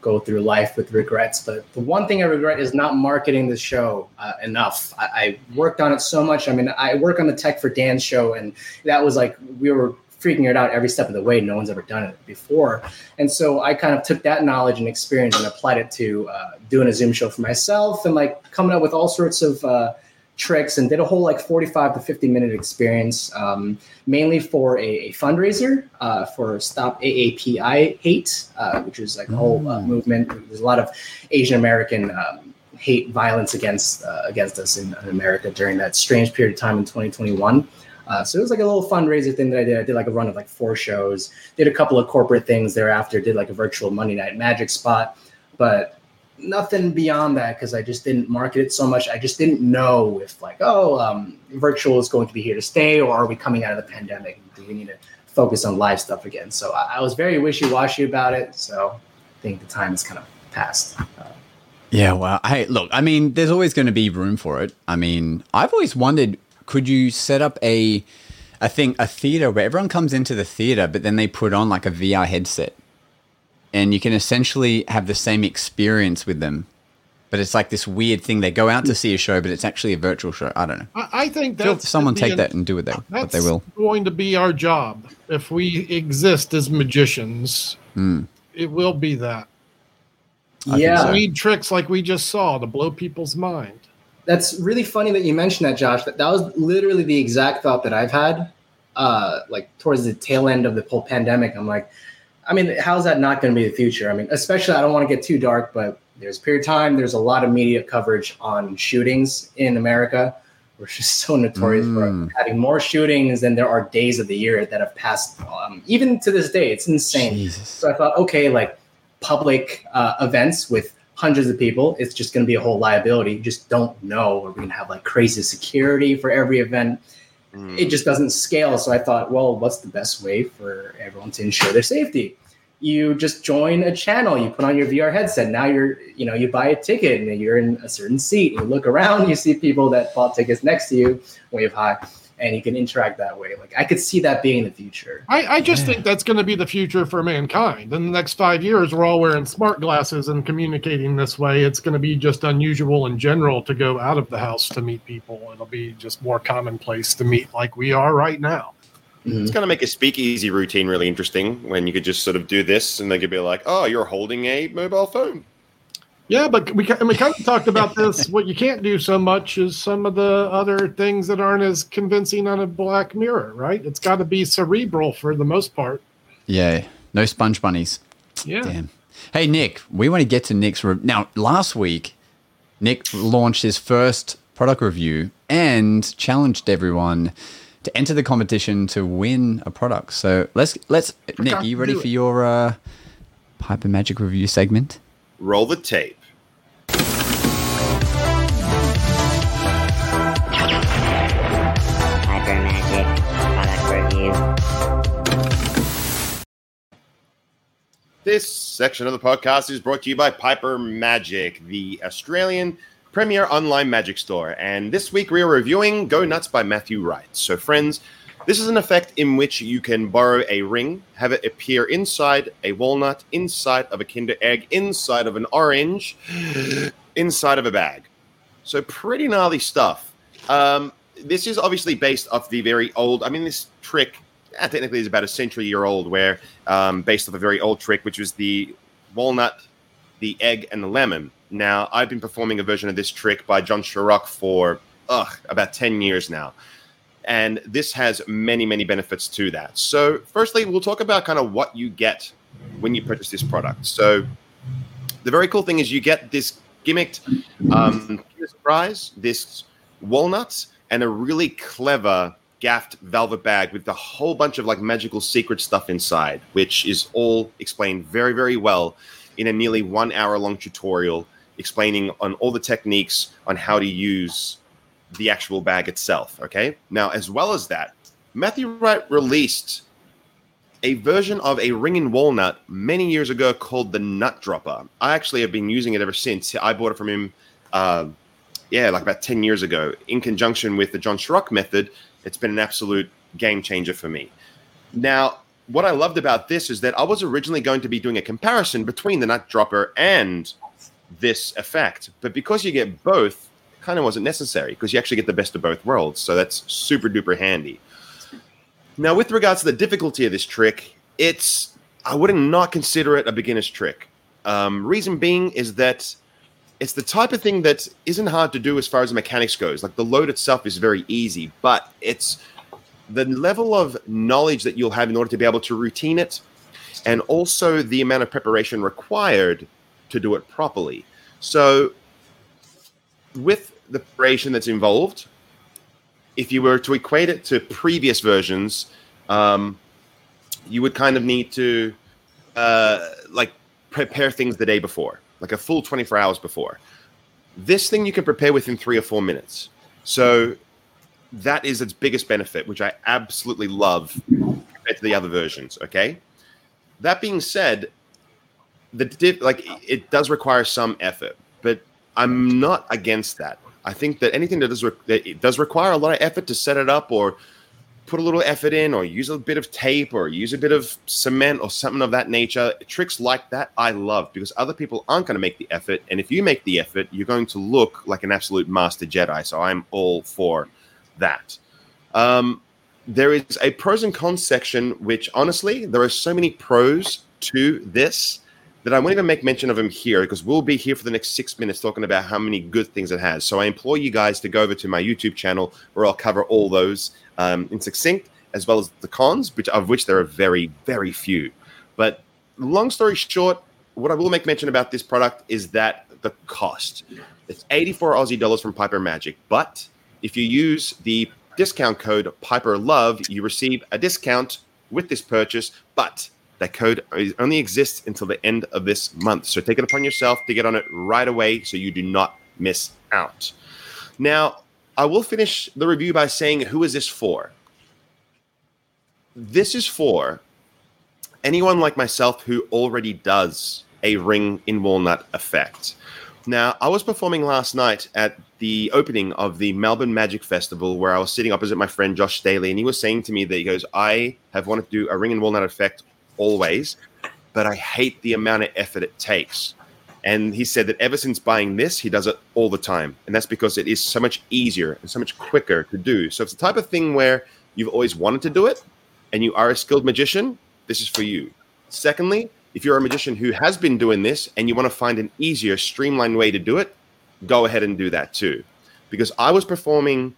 go through life with regrets, but the one thing I regret is not marketing the show uh, enough. I, I worked on it so much. I mean, I work on the tech for Dan's show, and that was like we were freaking it out every step of the way. No one's ever done it before, and so I kind of took that knowledge and experience and applied it to uh, doing a Zoom show for myself, and like coming up with all sorts of. Uh, tricks and did a whole like 45 to 50 minute experience um, mainly for a, a fundraiser uh, for stop aapi hate uh, which is like a whole uh, movement there's a lot of asian american um, hate violence against uh, against us in, in america during that strange period of time in 2021 uh, so it was like a little fundraiser thing that I did. I did like a run of like four shows, did a couple of corporate things thereafter, did like a virtual Monday night magic spot, but nothing beyond that because I just didn't market it so much. I just didn't know if like, oh, um, virtual is going to be here to stay, or are we coming out of the pandemic? Do we need to focus on live stuff again? So I, I was very wishy washy about it. So I think the time has kind of passed. Uh, Yeah, well, hey, look, I mean, there's always going to be room for it. I mean, I've always wondered, could you set up a a thing, a theater where everyone comes into the theater, but then they put on like a VR headset, and you can essentially have the same experience with them, but it's like this weird thing. They go out to see a show, but it's actually a virtual show. I don't know. I, I think Feel that's someone take being- that and do what they what That's they will. going to be our job if we exist as magicians. Hmm. It will be that. think yeah, so. We need tricks like we just saw to blow people's mind. That's really funny that you mentioned that, Josh. That that was literally the exact thought that I've had uh, like towards the tail end of the whole pandemic, I'm like, I mean, how's that not going to be the future? I mean, especially I don't want to get too dark, but there's a period of time. There's a lot of media coverage on shootings in America. We're just so notorious Mm. for having more shootings than there are days of the year that have passed. Um, even to this day, it's insane. Jesus. So I thought, okay, like public uh, events with hundreds of people, it's just going to be a whole liability. You just don't know. We're going to have like crazy security for every event. Mm. It just doesn't scale. So I thought, well, what's the best way for everyone to ensure their safety? You just join a channel. You put on your VR headset. Now you're, you know, you buy a ticket and you're in a certain seat. You look around, you see people that bought tickets next to you, wave hi, and you can interact that way. Like I could see that being the future. I, I just think that's going to be the future for mankind. In the next five years, we're all wearing smart glasses and communicating this way. It's going to be just unusual in general to go out of the house to meet people. It'll be just more commonplace to meet like we are right now. Mm-hmm. It's going to make a speakeasy routine really interesting when you could just sort of do this and they could be like, oh, you're holding a mobile phone. Yeah, but we, and we kind of talked about this. What you can't do so much is some of the other things that aren't as convincing on a Black Mirror, right? It's got to be cerebral for the most part. Yeah. No sponge bunnies. Yeah. Damn. Hey, Nick, we want to get to Nick's. Re- now, last week, Nick launched his first product review and challenged everyone to enter the competition to win a product. So let's let's Nick, are you ready for your uh, Piper Magic review segment? Roll the tape. This section of the podcast is brought to you by Piper Magic, the Australian premier online magic store. And this week we are reviewing Go Nuts by Matthew Wright. So, friends, this is an effect in which you can borrow a ring, have it appear inside a walnut, inside of a Kinder Egg, inside of an orange, inside of a bag. So, pretty gnarly stuff. Um, this is obviously based off the very old. I mean, this trick technically is about a century year old, where um, based off a very old trick, which was the walnut, the egg, and the lemon. Now, I've been performing a version of this trick by John Sharrock for ugh, about 10 years now. And this has many, many benefits to that. So, firstly, we'll talk about kind of what you get when you purchase this product. So, the very cool thing is you get this gimmicked um, surprise, this walnuts, and a really clever gaffed velvet bag with a whole bunch of like magical secret stuff inside, which is all explained very, very well in a nearly one hour long tutorial explaining on all the techniques on how to use the actual bag itself. Okay. Now, as well as that, Matthew Wright released a version of a ring and walnut many years ago called the Nut Dropper. I actually have been using it ever since. I bought it from him, uh, yeah, like about 10 years ago, in conjunction with the John Sharrock method. It's been an absolute game changer for me. Now, what I loved about this is that I was originally going to be doing a comparison between the Nut Dropper and this effect, but because you get both, kind of wasn't necessary because you actually get the best of both worlds. So that's super duper handy. Now, with regards to the difficulty of this trick, it's I wouldn't not consider it a beginner's trick. Um, reason being is that it's the type of thing that isn't hard to do as far as the mechanics goes. Like the load itself is very easy, but it's the level of knowledge that you'll have in order to be able to routine it, and also the amount of preparation required to do it properly. So, with the preparation that's involved, if you were to equate it to previous versions, um, you would kind of need to uh, like prepare things the day before, like a full 24 hours before. This thing you can prepare within three or four minutes. So that is its biggest benefit, which I absolutely love compared to the other versions. Okay. That being said, the dip, like it does require some effort, but I'm not against that. I think that anything that does re- that does require a lot of effort to set it up or put a little effort in or use a bit of tape or use a bit of cement or something of that nature. Tricks like that i love because other people aren't going to make the effort. And if you make the effort you're going to look like an absolute master jedi. So i'm all for that. Um, there is a pros and cons section which honestly there are so many pros to this that I won't even make mention of them here because we'll be here for the next six minutes talking about how many good things it has. So I implore you guys to go over to my YouTube channel where I'll cover all those um, in succinct as well as the cons, which of which there are very, very few. But long story short, what I will make mention about this product is that the cost. It's 84 Aussie dollars from Piper Magic, but if you use the discount code Piper Love, you receive a discount with this purchase, but that code only exists until the end of this month. So take it upon yourself to get on it right away so you do not miss out. Now, I will finish the review by saying who is this for? This is for anyone like myself who already does a ring in walnut effect. Now, I was performing last night at the opening of the Melbourne Magic Festival where I was sitting opposite my friend Josh Staley, and he was saying to me that he goes, I have wanted to do a ring and walnut effect always, but I hate the amount of effort it takes. And he said that ever since buying this, he does it all the time. And that's because it is so much easier and so much quicker to do. So it's the type of thing where you've always wanted to do it and you are a skilled magician, this is for you. Secondly, if you're a magician who has been doing this and you want to find an easier, streamlined way to do it, go ahead and do that too. Because I was performing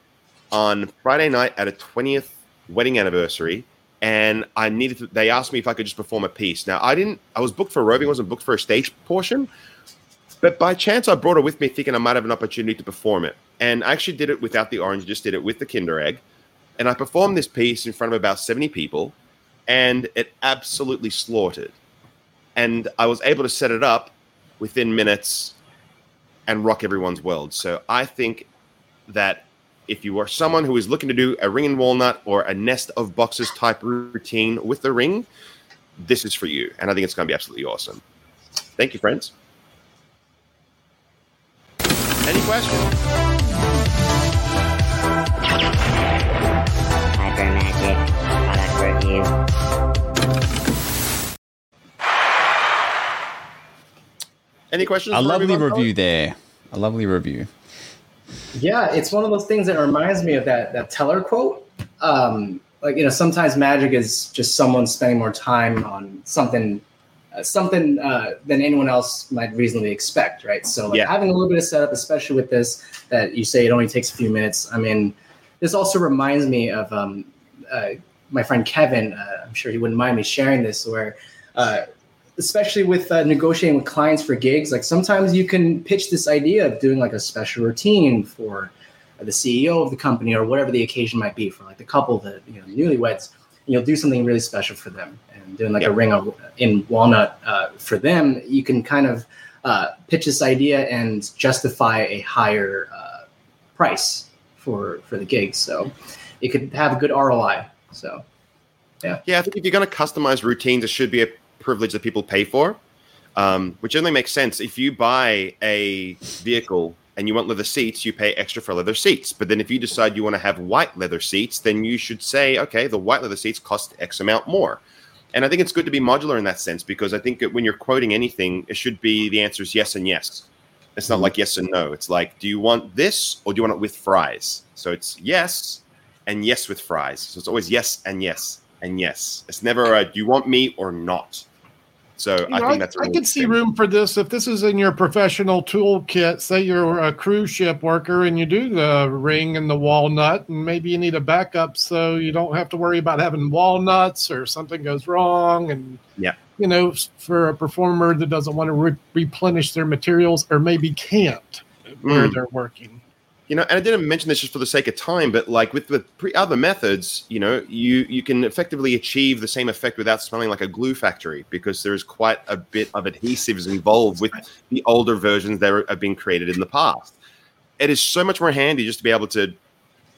on Friday night at a 20th wedding anniversary and I needed to, they asked me if I could just perform a piece. Now, I didn't, I was booked for roving, wasn't booked for a stage portion, but by chance I brought it with me thinking I might have an opportunity to perform it. And I actually did it without the orange, just did it with the Kinder Egg. And I performed this piece in front of about 70 people and it absolutely slaughtered. And I was able to set it up within minutes and rock everyone's world. So I think that if you are someone who is looking to do a ring and walnut or a nest of boxes type routine with the ring, this is for you. And I think it's going to be absolutely awesome. Thank you, friends. Any questions? Piper Magic product review. Any questions? A for lovely review there. A lovely review. Yeah, it's one of those things that reminds me of that that teller quote. Um, like you know, sometimes magic is just someone spending more time on something, uh, something uh, than anyone else might reasonably expect, right? So like Yeah. having a little bit of setup, especially with this, that you say it only takes a few minutes. I mean, this also reminds me of um, uh, my friend Kevin. Uh, I'm sure he wouldn't mind me sharing this, where uh, especially with uh, negotiating with clients for gigs, like sometimes you can pitch this idea of doing like a special routine for the CEO of the company or whatever the occasion might be for like the couple the you know newlyweds. And you'll do something really special for them and doing like Yeah. a ring of, in walnut uh, for them. You can kind of uh, pitch this idea and justify a higher uh, price for for the gig. So it could have a good ROI. So Yeah, yeah. I think if you're going to customize routines, it should be a privilege that people pay for, um, which only makes sense. If you buy a vehicle and you want leather seats, you pay extra for leather seats. But then if you decide you want to have white leather seats, then you should say, okay, the white leather seats cost X amount more. And I think it's good to be modular in that sense because I think that when you're quoting anything, it should be the answer is yes and yes. It's not mm-hmm. like yes and no. It's like, do you want this or do you want it with fries? So it's yes and yes with fries. So it's always yes and yes and yes. It's never a, do you want me or not? So You I know, think that's. I could see room for this if this is in your professional toolkit. Say you're a cruise ship worker and you do the ring and the walnut, and maybe you need a backup so you don't have to worry about having walnuts or something goes wrong. And Yeah. you know, for a performer that doesn't want to re- replenish their materials or maybe can't where Mm. they're working. You know, and I didn't mention this just for the sake of time, but like with the pre- other methods, you know, you you can effectively achieve the same effect without smelling like a glue factory because there is quite a bit of adhesives involved with the older versions that have been created in the past. It is so much more handy just to be able to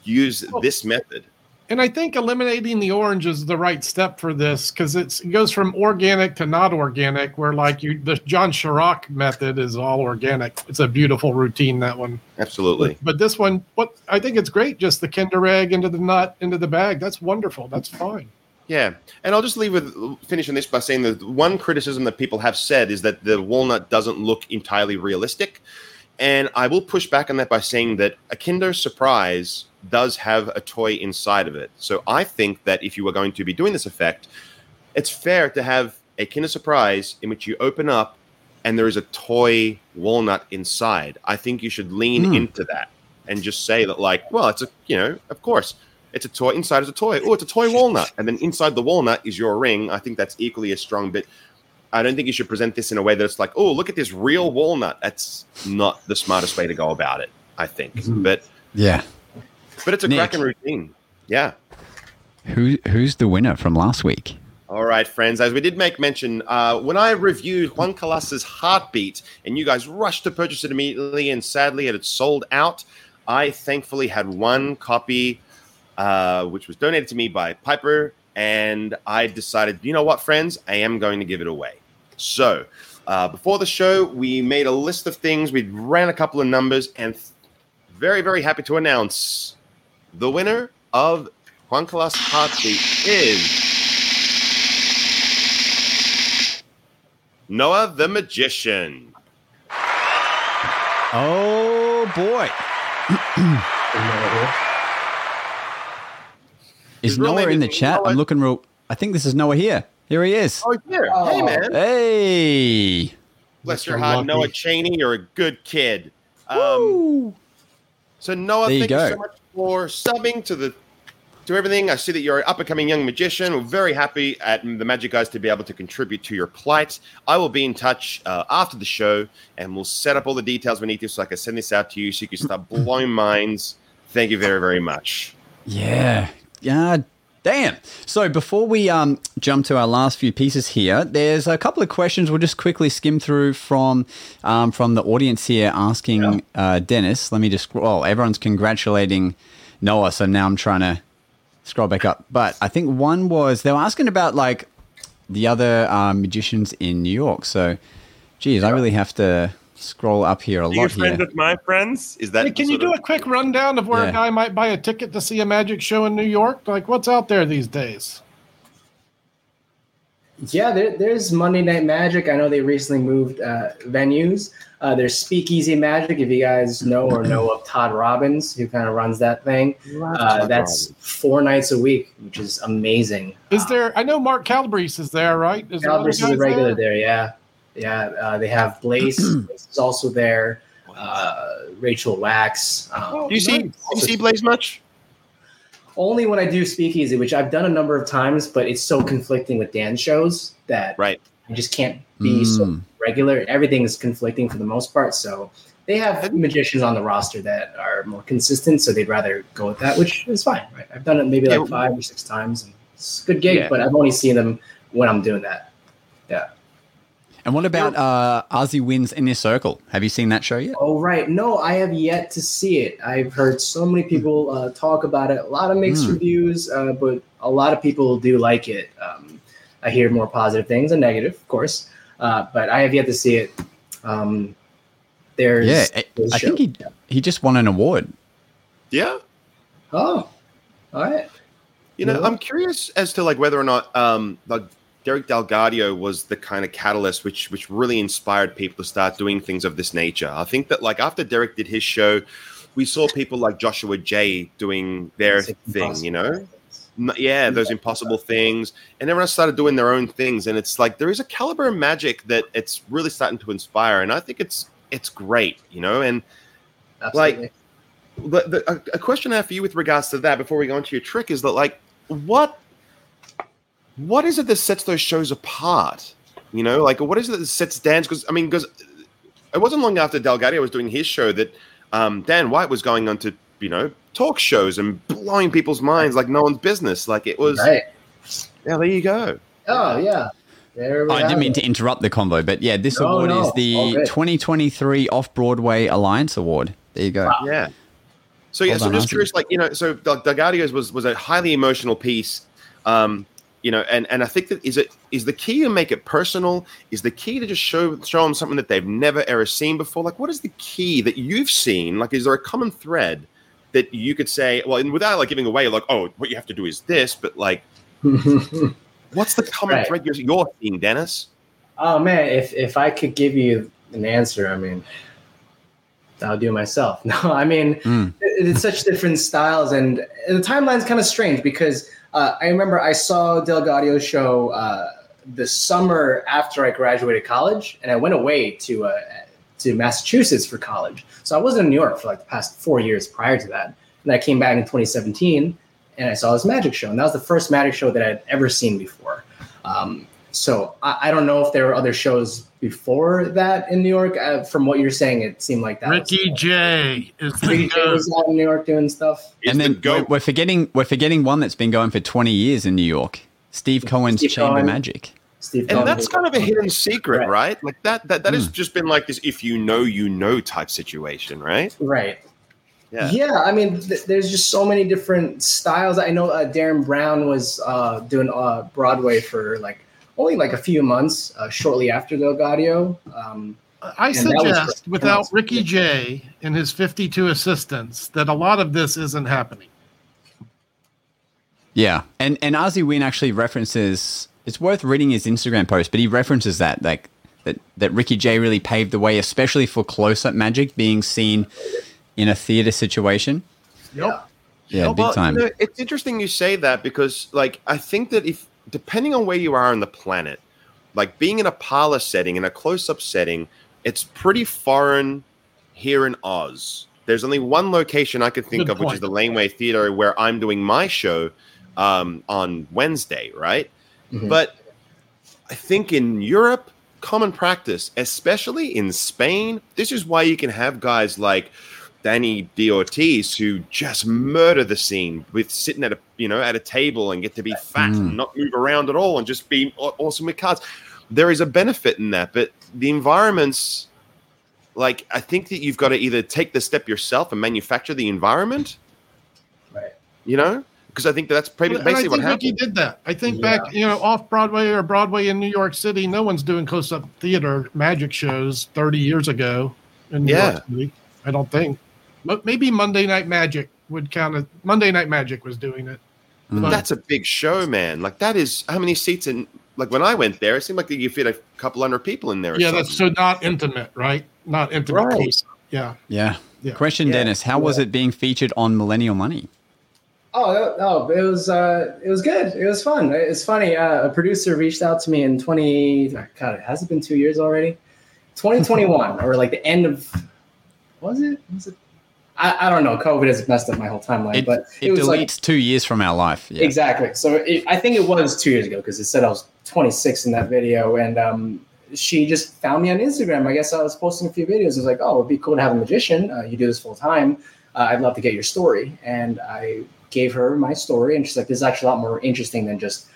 use this method. And I think eliminating the orange is the right step for this because it goes from organic to not organic. Where like you, the John Sharrock method is all organic. It's a beautiful routine that one. Absolutely. But, but this one, what I think it's great. Just the Kinder egg into the nut into the bag. That's wonderful. That's fine. Yeah, and I'll just leave with finishing this by saying that one criticism that people have said is that the walnut doesn't look entirely realistic, and I will push back on that by saying that a Kinder Surprise does have a toy inside of it. So I think that if you are going to be doing this effect, it's fair to have a Kinder Surprise in which you open up and there is a toy walnut inside. I think you should lean Hmm. into that and just say that, like, well, it's a you know, of course It's a toy. Inside is a toy. Oh, it's a toy walnut. And then inside the walnut is your ring. I think that's equally as strong. But I don't think you should present this in a way that it's like, oh, look at this real walnut. That's not the smartest way to go about it. I think. But Yeah. But it's a Nick. cracking routine. Yeah. Who who's the winner from last week? All right, friends. As we did make mention, uh, when I reviewed Juan Calas's Heartbeat, and you guys rushed to purchase it immediately, and sadly it had sold out, I thankfully had one copy, uh, which was donated to me by Piper, and I decided, you know what, friends, I am going to give it away. So, uh, before the show, we made a list of things. We ran a couple of numbers, and very, very happy to announce the winner of Juan Calas Heartbeat is. Noah the Magician. Oh boy. Is His real Noah in the chat? Noah- I'm looking real. I think this is Noah here. Here he is. Oh, yeah. Hey, man. Hey. Bless your heart, Noah Cheney. You're a good kid. Um, Woo. so, Noah, There you thank you, go. so much for subbing to the to everything. I see that you're an up and coming young magician. We're very happy at the Magic Guys to be able to contribute to your plight. I will be in touch uh, after the show and we'll set up all the details we need to so I can send this out to you so you can start blowing minds. Thank you very, very much. Yeah. Yeah. Damn. So before we um, jump to our last few pieces here, there's a couple of questions we'll just quickly skim through from um, from the audience here asking uh, Dennis. Let me just scroll. Everyone's congratulating Noah, so now I'm trying to scroll back up. But I think one was they were asking about like the other um, magicians in New York. So, geez, I really have to scroll up here a Are you lot friends here. with my friends? Is that Hey, can you do of- a quick rundown of where Yeah. a guy might buy a ticket to see a magic show in New York? Like, what's out there these days? Yeah, there, there's Monday Night Magic. I know they recently moved uh, venues. Uh, there's Speakeasy Magic. If you guys know or know of Todd Robbins, who kind of runs that thing, uh, that's four nights a week, which is amazing. Is there? I know Mark Calabrese is there, right? Is Calabrese is a regular there? there, yeah, yeah. Uh, they have Blaze, Blaze is also there. Uh, Rachel Wax. Um, Oh, Do you see? Do you see Blaze much? only when I do Speakeasy, which I've done a number of times, but it's so conflicting with dance shows that Right. I just can't be so Mm. regular. Everything is conflicting for the most part. So they have magicians on the roster that are more consistent, so they'd rather go with that, which is fine. Right? I've done it maybe like Yeah. five or six times. And it's a good gig, Yeah. but I've only seen them when I'm doing that. Yeah. And what about uh, Ozzy Wind's Inner Circle? Have you seen that show yet? Oh right, no, I have yet to see it. I've heard so many people uh, talk about it. A lot of mixed Hmm. reviews, uh, but a lot of people do like it. Um, I hear more positive things than negative, of course, uh, but I have yet to see it. Um, there's Yeah, I, there's think he he just won an award. Yeah. Oh, all right. You know, Yeah. I'm curious as to like whether or not um like Derek DelGaudio was the kind of catalyst which which really inspired people to start doing things of this nature. I think that like after Derek did his show, we saw people like Joshua Jay doing their thing, you know? Yeah, those impossible things, and everyone started doing their own things, and it's like there is a caliber of magic that it's really starting to inspire, and I think it's it's great, you know. And Absolutely. the, the, a, a question I have for you with regards to that before we go into your trick is that like what what is it that sets those shows apart? You know, like what is it that sets Dan's? Because I mean, because it wasn't long after DelGaudio was doing his show that um, Dan White was going on to you know talk shows and blowing people's minds like no one's business. Like it was. right. Yeah, there you go. Oh yeah. There I didn't mean it. to interrupt the convo, but yeah, this No, award no, is the good. 2023 Off Broadway Alliance Award. There you go. Yeah. So yeah, Well so I'm done, just Ozzy. curious, like you know, so Del- DelGaudio's was was a highly emotional piece, um, you know, and and I think that is it is the key to make it personal. Is the key to just show show them something that they've never ever seen before. Like, what is the key that you've seen? Like, is there a common thread that you could say? Well, and without like giving away, like, oh, what you have to do is this, but like, what's the common Right. thread you're, you're seeing, Dennis? oh man, if if I could give you an answer, I mean, I'll do it myself. No, I mean, Mm. it- it's such different styles, and the timeline's kind of strange because uh, I remember I saw DelGaudio's show uh, the summer after I graduated college, and I went away to uh, to Massachusetts for college. So I wasn't in New York for like the past four years prior to that, and I came back in 2017. and I saw this magic show, and that was the first magic show that I'd ever seen before. Um, so I, I don't know if there were other shows before that in New York. Uh, from what you're saying, it seemed like that. Ricky was, J is Ricky Jay was out in New York doing stuff. It's and the then we're, we're forgetting we're forgetting one that's been going for 20 years in New York. Steve Cohen's Steve Chamber Cohen. Magic. Steve and Cohen that's kind of a hidden secret, Right. right? Like that that that has just been like this if you know you know type situation, right? right. Yeah. Yeah, I mean, th- there's just so many different styles. I know uh, Darren Brown was uh, doing uh, Broadway for like only like a few months uh, shortly after DelGaudio. Um, I And was suggest, without Ricky Jay and his 52 assistants, that a lot of this isn't happening. Yeah, and and Ozzy Wind actually references. It's worth reading his Instagram post, but he references that like that that Ricky Jay really paved the way, especially for close-up magic being seen in a theater situation. Yep. Yeah, Oh, big well, time. you know, it's interesting you say that because, like, I think that if depending on where you are on the planet, like being in a parlor setting, in a close-up setting, it's pretty foreign here in Oz. There's only one location I could think Good of, which is the Laneway Theater, where I'm doing my show um, on Wednesday, right? Mhm. But I think in Europe, common practice, especially in Spain, this is why you can have guys like Danny D. Ortiz who just murder the scene with sitting at a you know at a table and get to be fat and mm. not move around at all and just be awesome with cards. There is a benefit in that, but the environments, like I think that you've got to either take the step yourself and manufacture the environment, right. you know, because I think that's probably And I basically what think Ricky did that. I think Yeah. back, you know, off Broadway or Broadway in New York City, no one's doing close-up theater magic shows 30 years ago in New Yeah. York City. I don't think. But maybe Monday Night Magic would count as Monday Night Magic was doing it. Mm. That's a big show, man. Like that is how many seats in. Like when I went there, it seemed like you fit a couple hundred people in there. Or yeah, that's so not intimate, right? Not intimate. Right. Yeah. Yeah. Yeah. Question, Yeah. Dennis, how was it being featured on Millennial Money? Oh no, no, it was uh, it was good. It was fun. It's funny. Uh, a producer reached out to me in twenty. God, has it been two years already? Twenty twenty one, or like the end of. Was it? Was it? I, I don't know. COVID has messed up my whole timeline, It, but it, was deletes like two years from our life. Yeah. Exactly. So it, I think it was two years ago because it said I was 26 in that video, and um, she just found me on Instagram. I guess I was posting a few videos. It was like, "Oh, it'd be cool to have a magician. Uh, you do this full time. Uh, I'd love to get your story." And I gave her my story, and she's like, "This is actually a lot more interesting than just."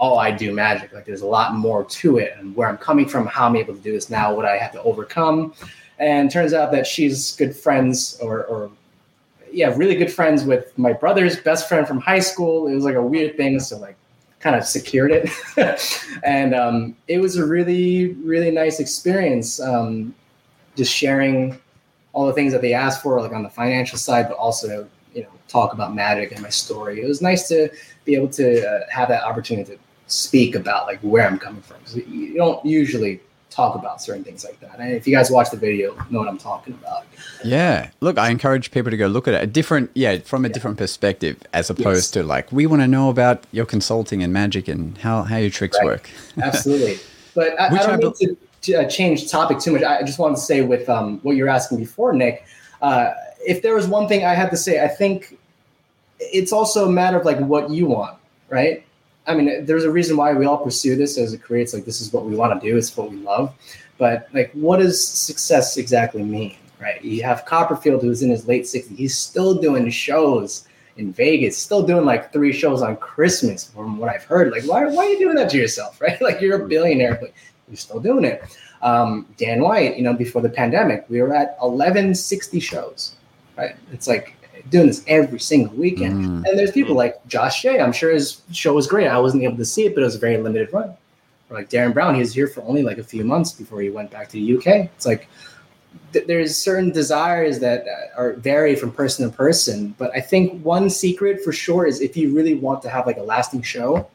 Oh, I do magic. Like, there's a lot more to it, and where I'm coming from, how I'm able to do this now, what I have to overcome, and turns out that she's good friends, or, or yeah, really good friends with my brother's best friend from high school. It was like a weird thing, so like kind of secured it, and um, it was a really really nice experience. Um, just sharing all the things that they asked for, like on the financial side, but also you know talk about magic and my story. It was nice to be able to uh, have that opportunity to speak about like where I'm coming from. you don't usually talk about certain things like that. And if you guys watch the video, know what I'm talking about. Yeah. Look, I encourage people to go look at it. A different, yeah, from a different perspective, as opposed Yes. to like, we want to know about your consulting and magic and how, how your tricks Right. work. Absolutely. But I, I I don't need to, to uh, change topic too much. I just wanted to say with um, what you were asking before, Nick, uh, if there was one thing I had to say, I think it's also a matter of like what you want, right? I mean, there's a reason why we all pursue this as a career. It's like this is what we want to do. It's what we love. But like, what does success exactly mean, right? You have Copperfield, who's in his late 60s. He's still doing shows in Vegas, still doing like three shows on Christmas, from what I've heard. Like, why, why are you doing that to yourself, right? Like, you're a billionaire, but you're still doing it. Um, Dan White, you know, before the pandemic, we were at 1160 shows, right? It's like doing this every single weekend. Mm. And there's people like Josh Jay. I'm sure his show was great. I wasn't able to see it, but it was a very limited run. Or like Derren Brown, he was here for only like a few months before he went back to the UK. It's like th- there's certain desires that uh, are vary from person to person. But I think one secret for sure is if you really want to have like a lasting show,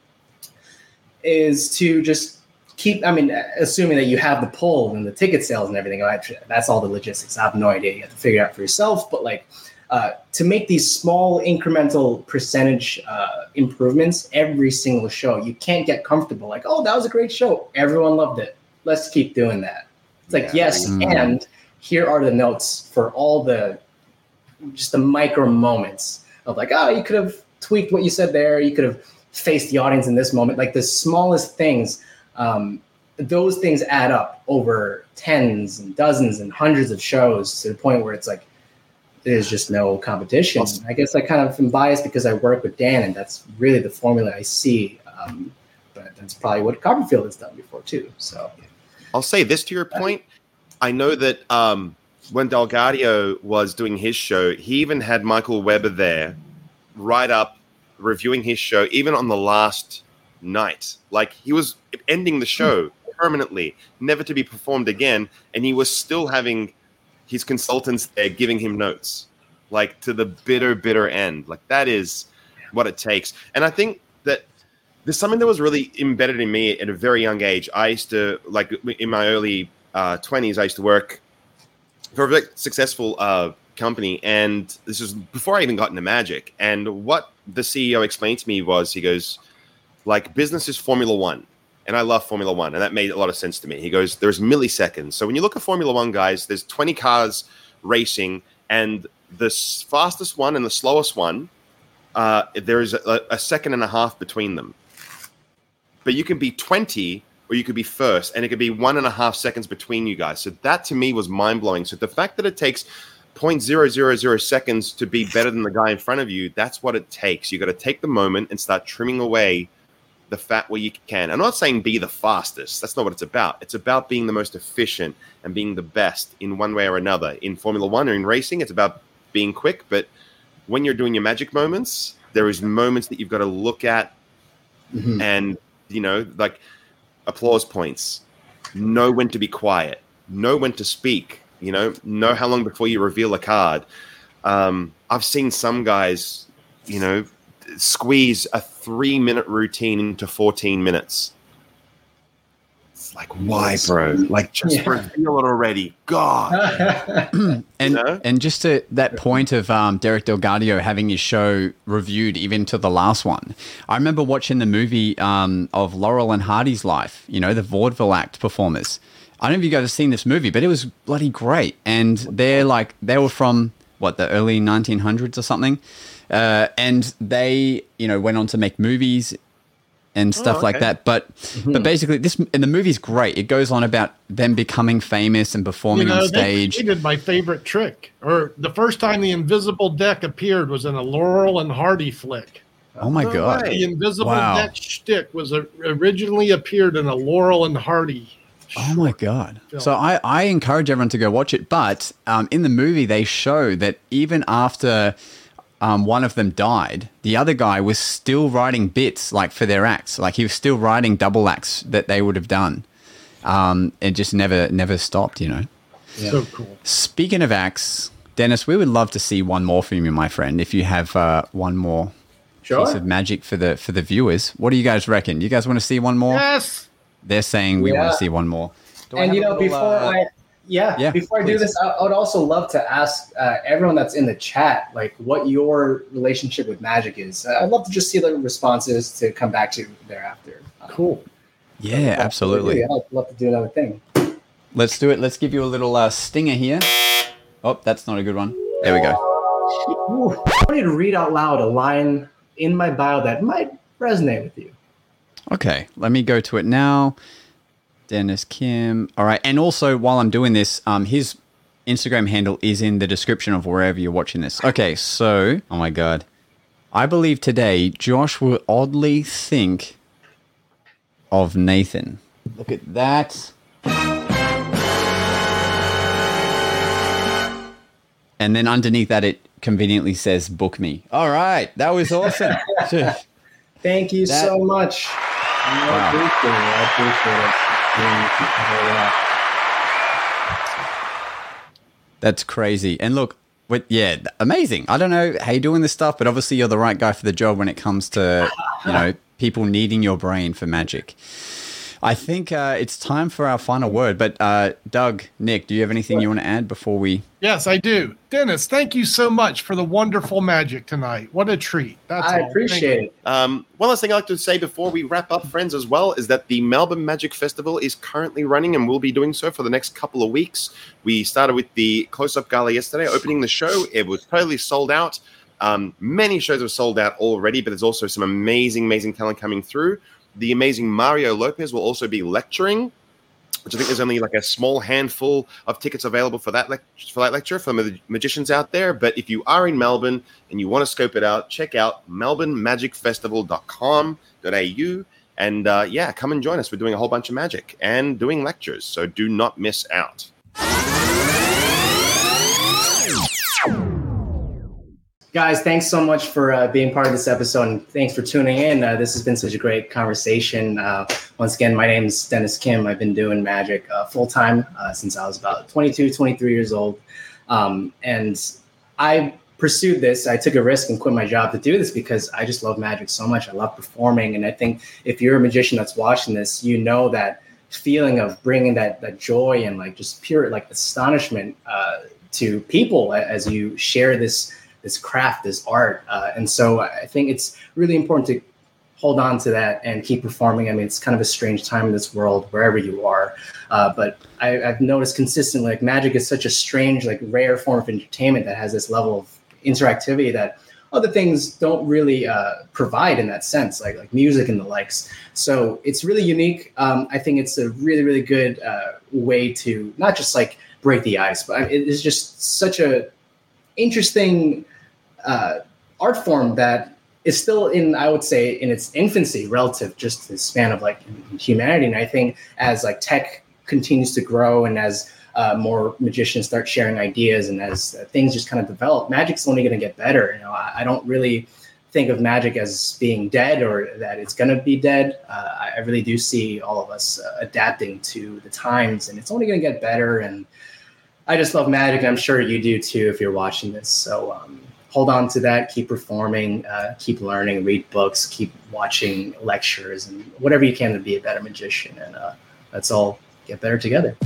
is to just keep. I mean, assuming that you have the pull and the ticket sales and everything. That's all the logistics. I have no idea. You have to figure it out for yourself. But like uh, to make these small incremental percentage uh, improvements every single show. You can't get comfortable like, oh, that was a great show. Everyone loved it. Let's keep doing that. It's like, Yeah. yes, Mm. and here are the notes for all the just the micro moments of like, oh, you could have tweaked what you said there. You could have faced the audience in this moment. Like the smallest things, um, those things add up over tens and dozens and hundreds of shows to the point where it's like there's just no competition. I guess I kind of am biased because I work with Dan, and that's really the formula I see. Um, but that's probably what Copperfield has done before too. So I'll say this to your point. I know that um, when DelGaudio was doing his show, he even had Michael Weber there, right up, reviewing his show, even on the last night. Like he was ending the show permanently, never to be performed again, and he was still having his consultants there giving him notes, like to the bitter, bitter end. Like that is what it takes. And I think that there's something that was really embedded in me at a very young age. I used to like in my early uh, 20s. I used to work for a very successful uh, company, and this was before I even got into magic. And what the CEO explained to me was, he goes, like business is Formula One, and I love Formula One, and that made a lot of sense to me. He goes, there's milliseconds. So when you look at Formula One, guys, there's 20 cars racing, and the fastest one and the slowest one, uh, there is a, a second and a half between them. But you can be 20 or you could be first, and it could be one and a half seconds between you guys. So that to me was mind blowing. So the fact that it takes 0.000 seconds to be better than the guy in front of you, that's what it takes. You got to take the moment and start trimming away the fat where you can. I'm not saying be the fastest. That's not what it's about. It's about being the most efficient and being the best in one way or another. In Formula One or in racing, it's about being quick. But when you're doing your magic moments, there is moments that you've got to look at Mhm. and you know, like applause points. Know when to be quiet. Know when to speak. You know, know how long before you reveal a card. Um, I've seen some guys, you know, squeeze a three minute routine into 14 minutes. It's like, why, bro? Like, just Yeah. reveal it already. God. And know? and just to that point of um, Derek DelGaudio having his show reviewed even to the last one, I remember watching the movie um, of Laurel and Hardy's life. You know, the vaudeville act performers. I don't know if you guys have seen this movie, but it was bloody great. And they're like they were from what the early 1900s or something, uh, and they you know went on to make movies and stuff like okay. that. But but basically, this and the movie's great. It goes on about them becoming famous and performing on they stage. created my favorite trick. Or the first time the invisible deck appeared was in a Laurel and Hardy flick. Oh my No god! way. The invisible Wow. deck shtick was a, originally appeared in a Laurel and Hardy. Oh my god! film. So I, I encourage everyone to go watch it. But um, in the movie, they show that even after um, one of them died, the other guy was still writing bits like for their acts. Like he was still writing double acts that they would have done. Um, it just never never stopped. You know. So cool. Speaking of acts, Dennis, we would love to see one more from you, my friend. If you have uh, one more Sure. piece of magic for the for the viewers, what do you guys reckon? You guys want to see one more? Yes. They're saying we want to see one more. Do and you know, little, before uh, I yeah, yeah, before I do this, I, I would also love to ask uh, everyone that's in the chat, like, what your relationship with magic is. Uh, I'd love to just see the responses to come back to thereafter. Um, Cool. Yeah, absolutely. Yeah, I'd love to do another thing. Let's do it. Let's give you a little uh, stinger here. Oh, that's not a good one. There we go. Ooh, I wanted to read out loud a line in my bio that might resonate with you. Okay, let me go to it now. Dennis Kim. All right, and also while I'm doing this, um, his Instagram handle is in the description of wherever you're watching this. Okay, so oh my god, I believe today Josh will oddly think of Nathan. Look at that. And then underneath that, it conveniently says "book me." All right, that was awesome. Thank you That- so much. I Wow. appreciate it. I appreciate it. That's crazy. And look, with, yeah, amazing. I don't know how you're doing this stuff, but obviously you're the right guy for the job when it comes to, you know, people needing your brain for magic. I think uh, it's time for our final word. But uh, Doug, Nick, do you have anything you want to add before we? Yes, I do. Dennis, thank you so much for the wonderful magic tonight. What a treat. That's I all. appreciate it. Um, one last thing I'd like to say before we wrap up, friends, as well, is that the Melbourne Magic Festival is currently running and will be doing so for the next couple of weeks. We started with the close up gala yesterday, opening the show. It was totally sold out. Um, many shows have sold out already, but there's also some amazing, amazing talent coming through. The amazing Mario Lopez will also be lecturing, which I think there's only like a small handful of tickets available for that lec- for that lecture for the magicians out there. But if you are in Melbourne and you want to scope it out, check out melbournemagicfestival.com.au and uh, yeah, come and join us. We're doing a whole bunch of magic and doing lectures, so do not miss out. Guys, thanks so much for uh, being part of this episode and thanks for tuning in. Uh, this has been such a great conversation. Uh, once again, my name is Dennis Kim. I've been doing magic uh, full time uh, since I was about 22, 23 years old. Um, and I pursued this. I took a risk and quit my job to do this because I just love magic so much. I love performing. And I think if you're a magician that's watching this, you know that feeling of bringing that, that joy and like just pure like astonishment uh, to people as you share this this craft, this art. Uh, and so I think it's really important to hold on to that and keep performing. I mean, it's kind of a strange time in this world, wherever you are. Uh, but I, have noticed consistently, like magic is such a strange, like rare form of entertainment that has this level of interactivity that other things don't really uh, provide in that sense, like like music and the likes. So it's really unique. Um, I think it's a really really good uh, way to not just like break the ice, but it is just such a interesting uh, art form that is still in, I would say, in its infancy relative just to the span of like humanity. And I think as like tech continues to grow and as uh, more magicians start sharing ideas and as uh, things just kind of develop, magic's only going to get better. You know, I, I, don't really think of magic as being dead or that it's going to be dead. Uh, I really do see all of us uh, adapting to the times, and it's only going to get better. And I just love magic. And I'm sure you do too if you're watching this. So um, hold on to that. Keep performing. Uh, keep learning. Read books. Keep watching lectures and whatever you can to be a better magician. And uh, let's all get better together.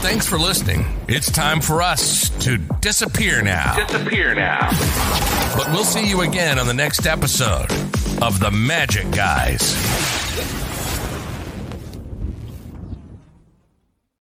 Thanks for listening. It's time for us to disappear now. Disappear now. But we'll see you again on the next episode of The Magic Guys.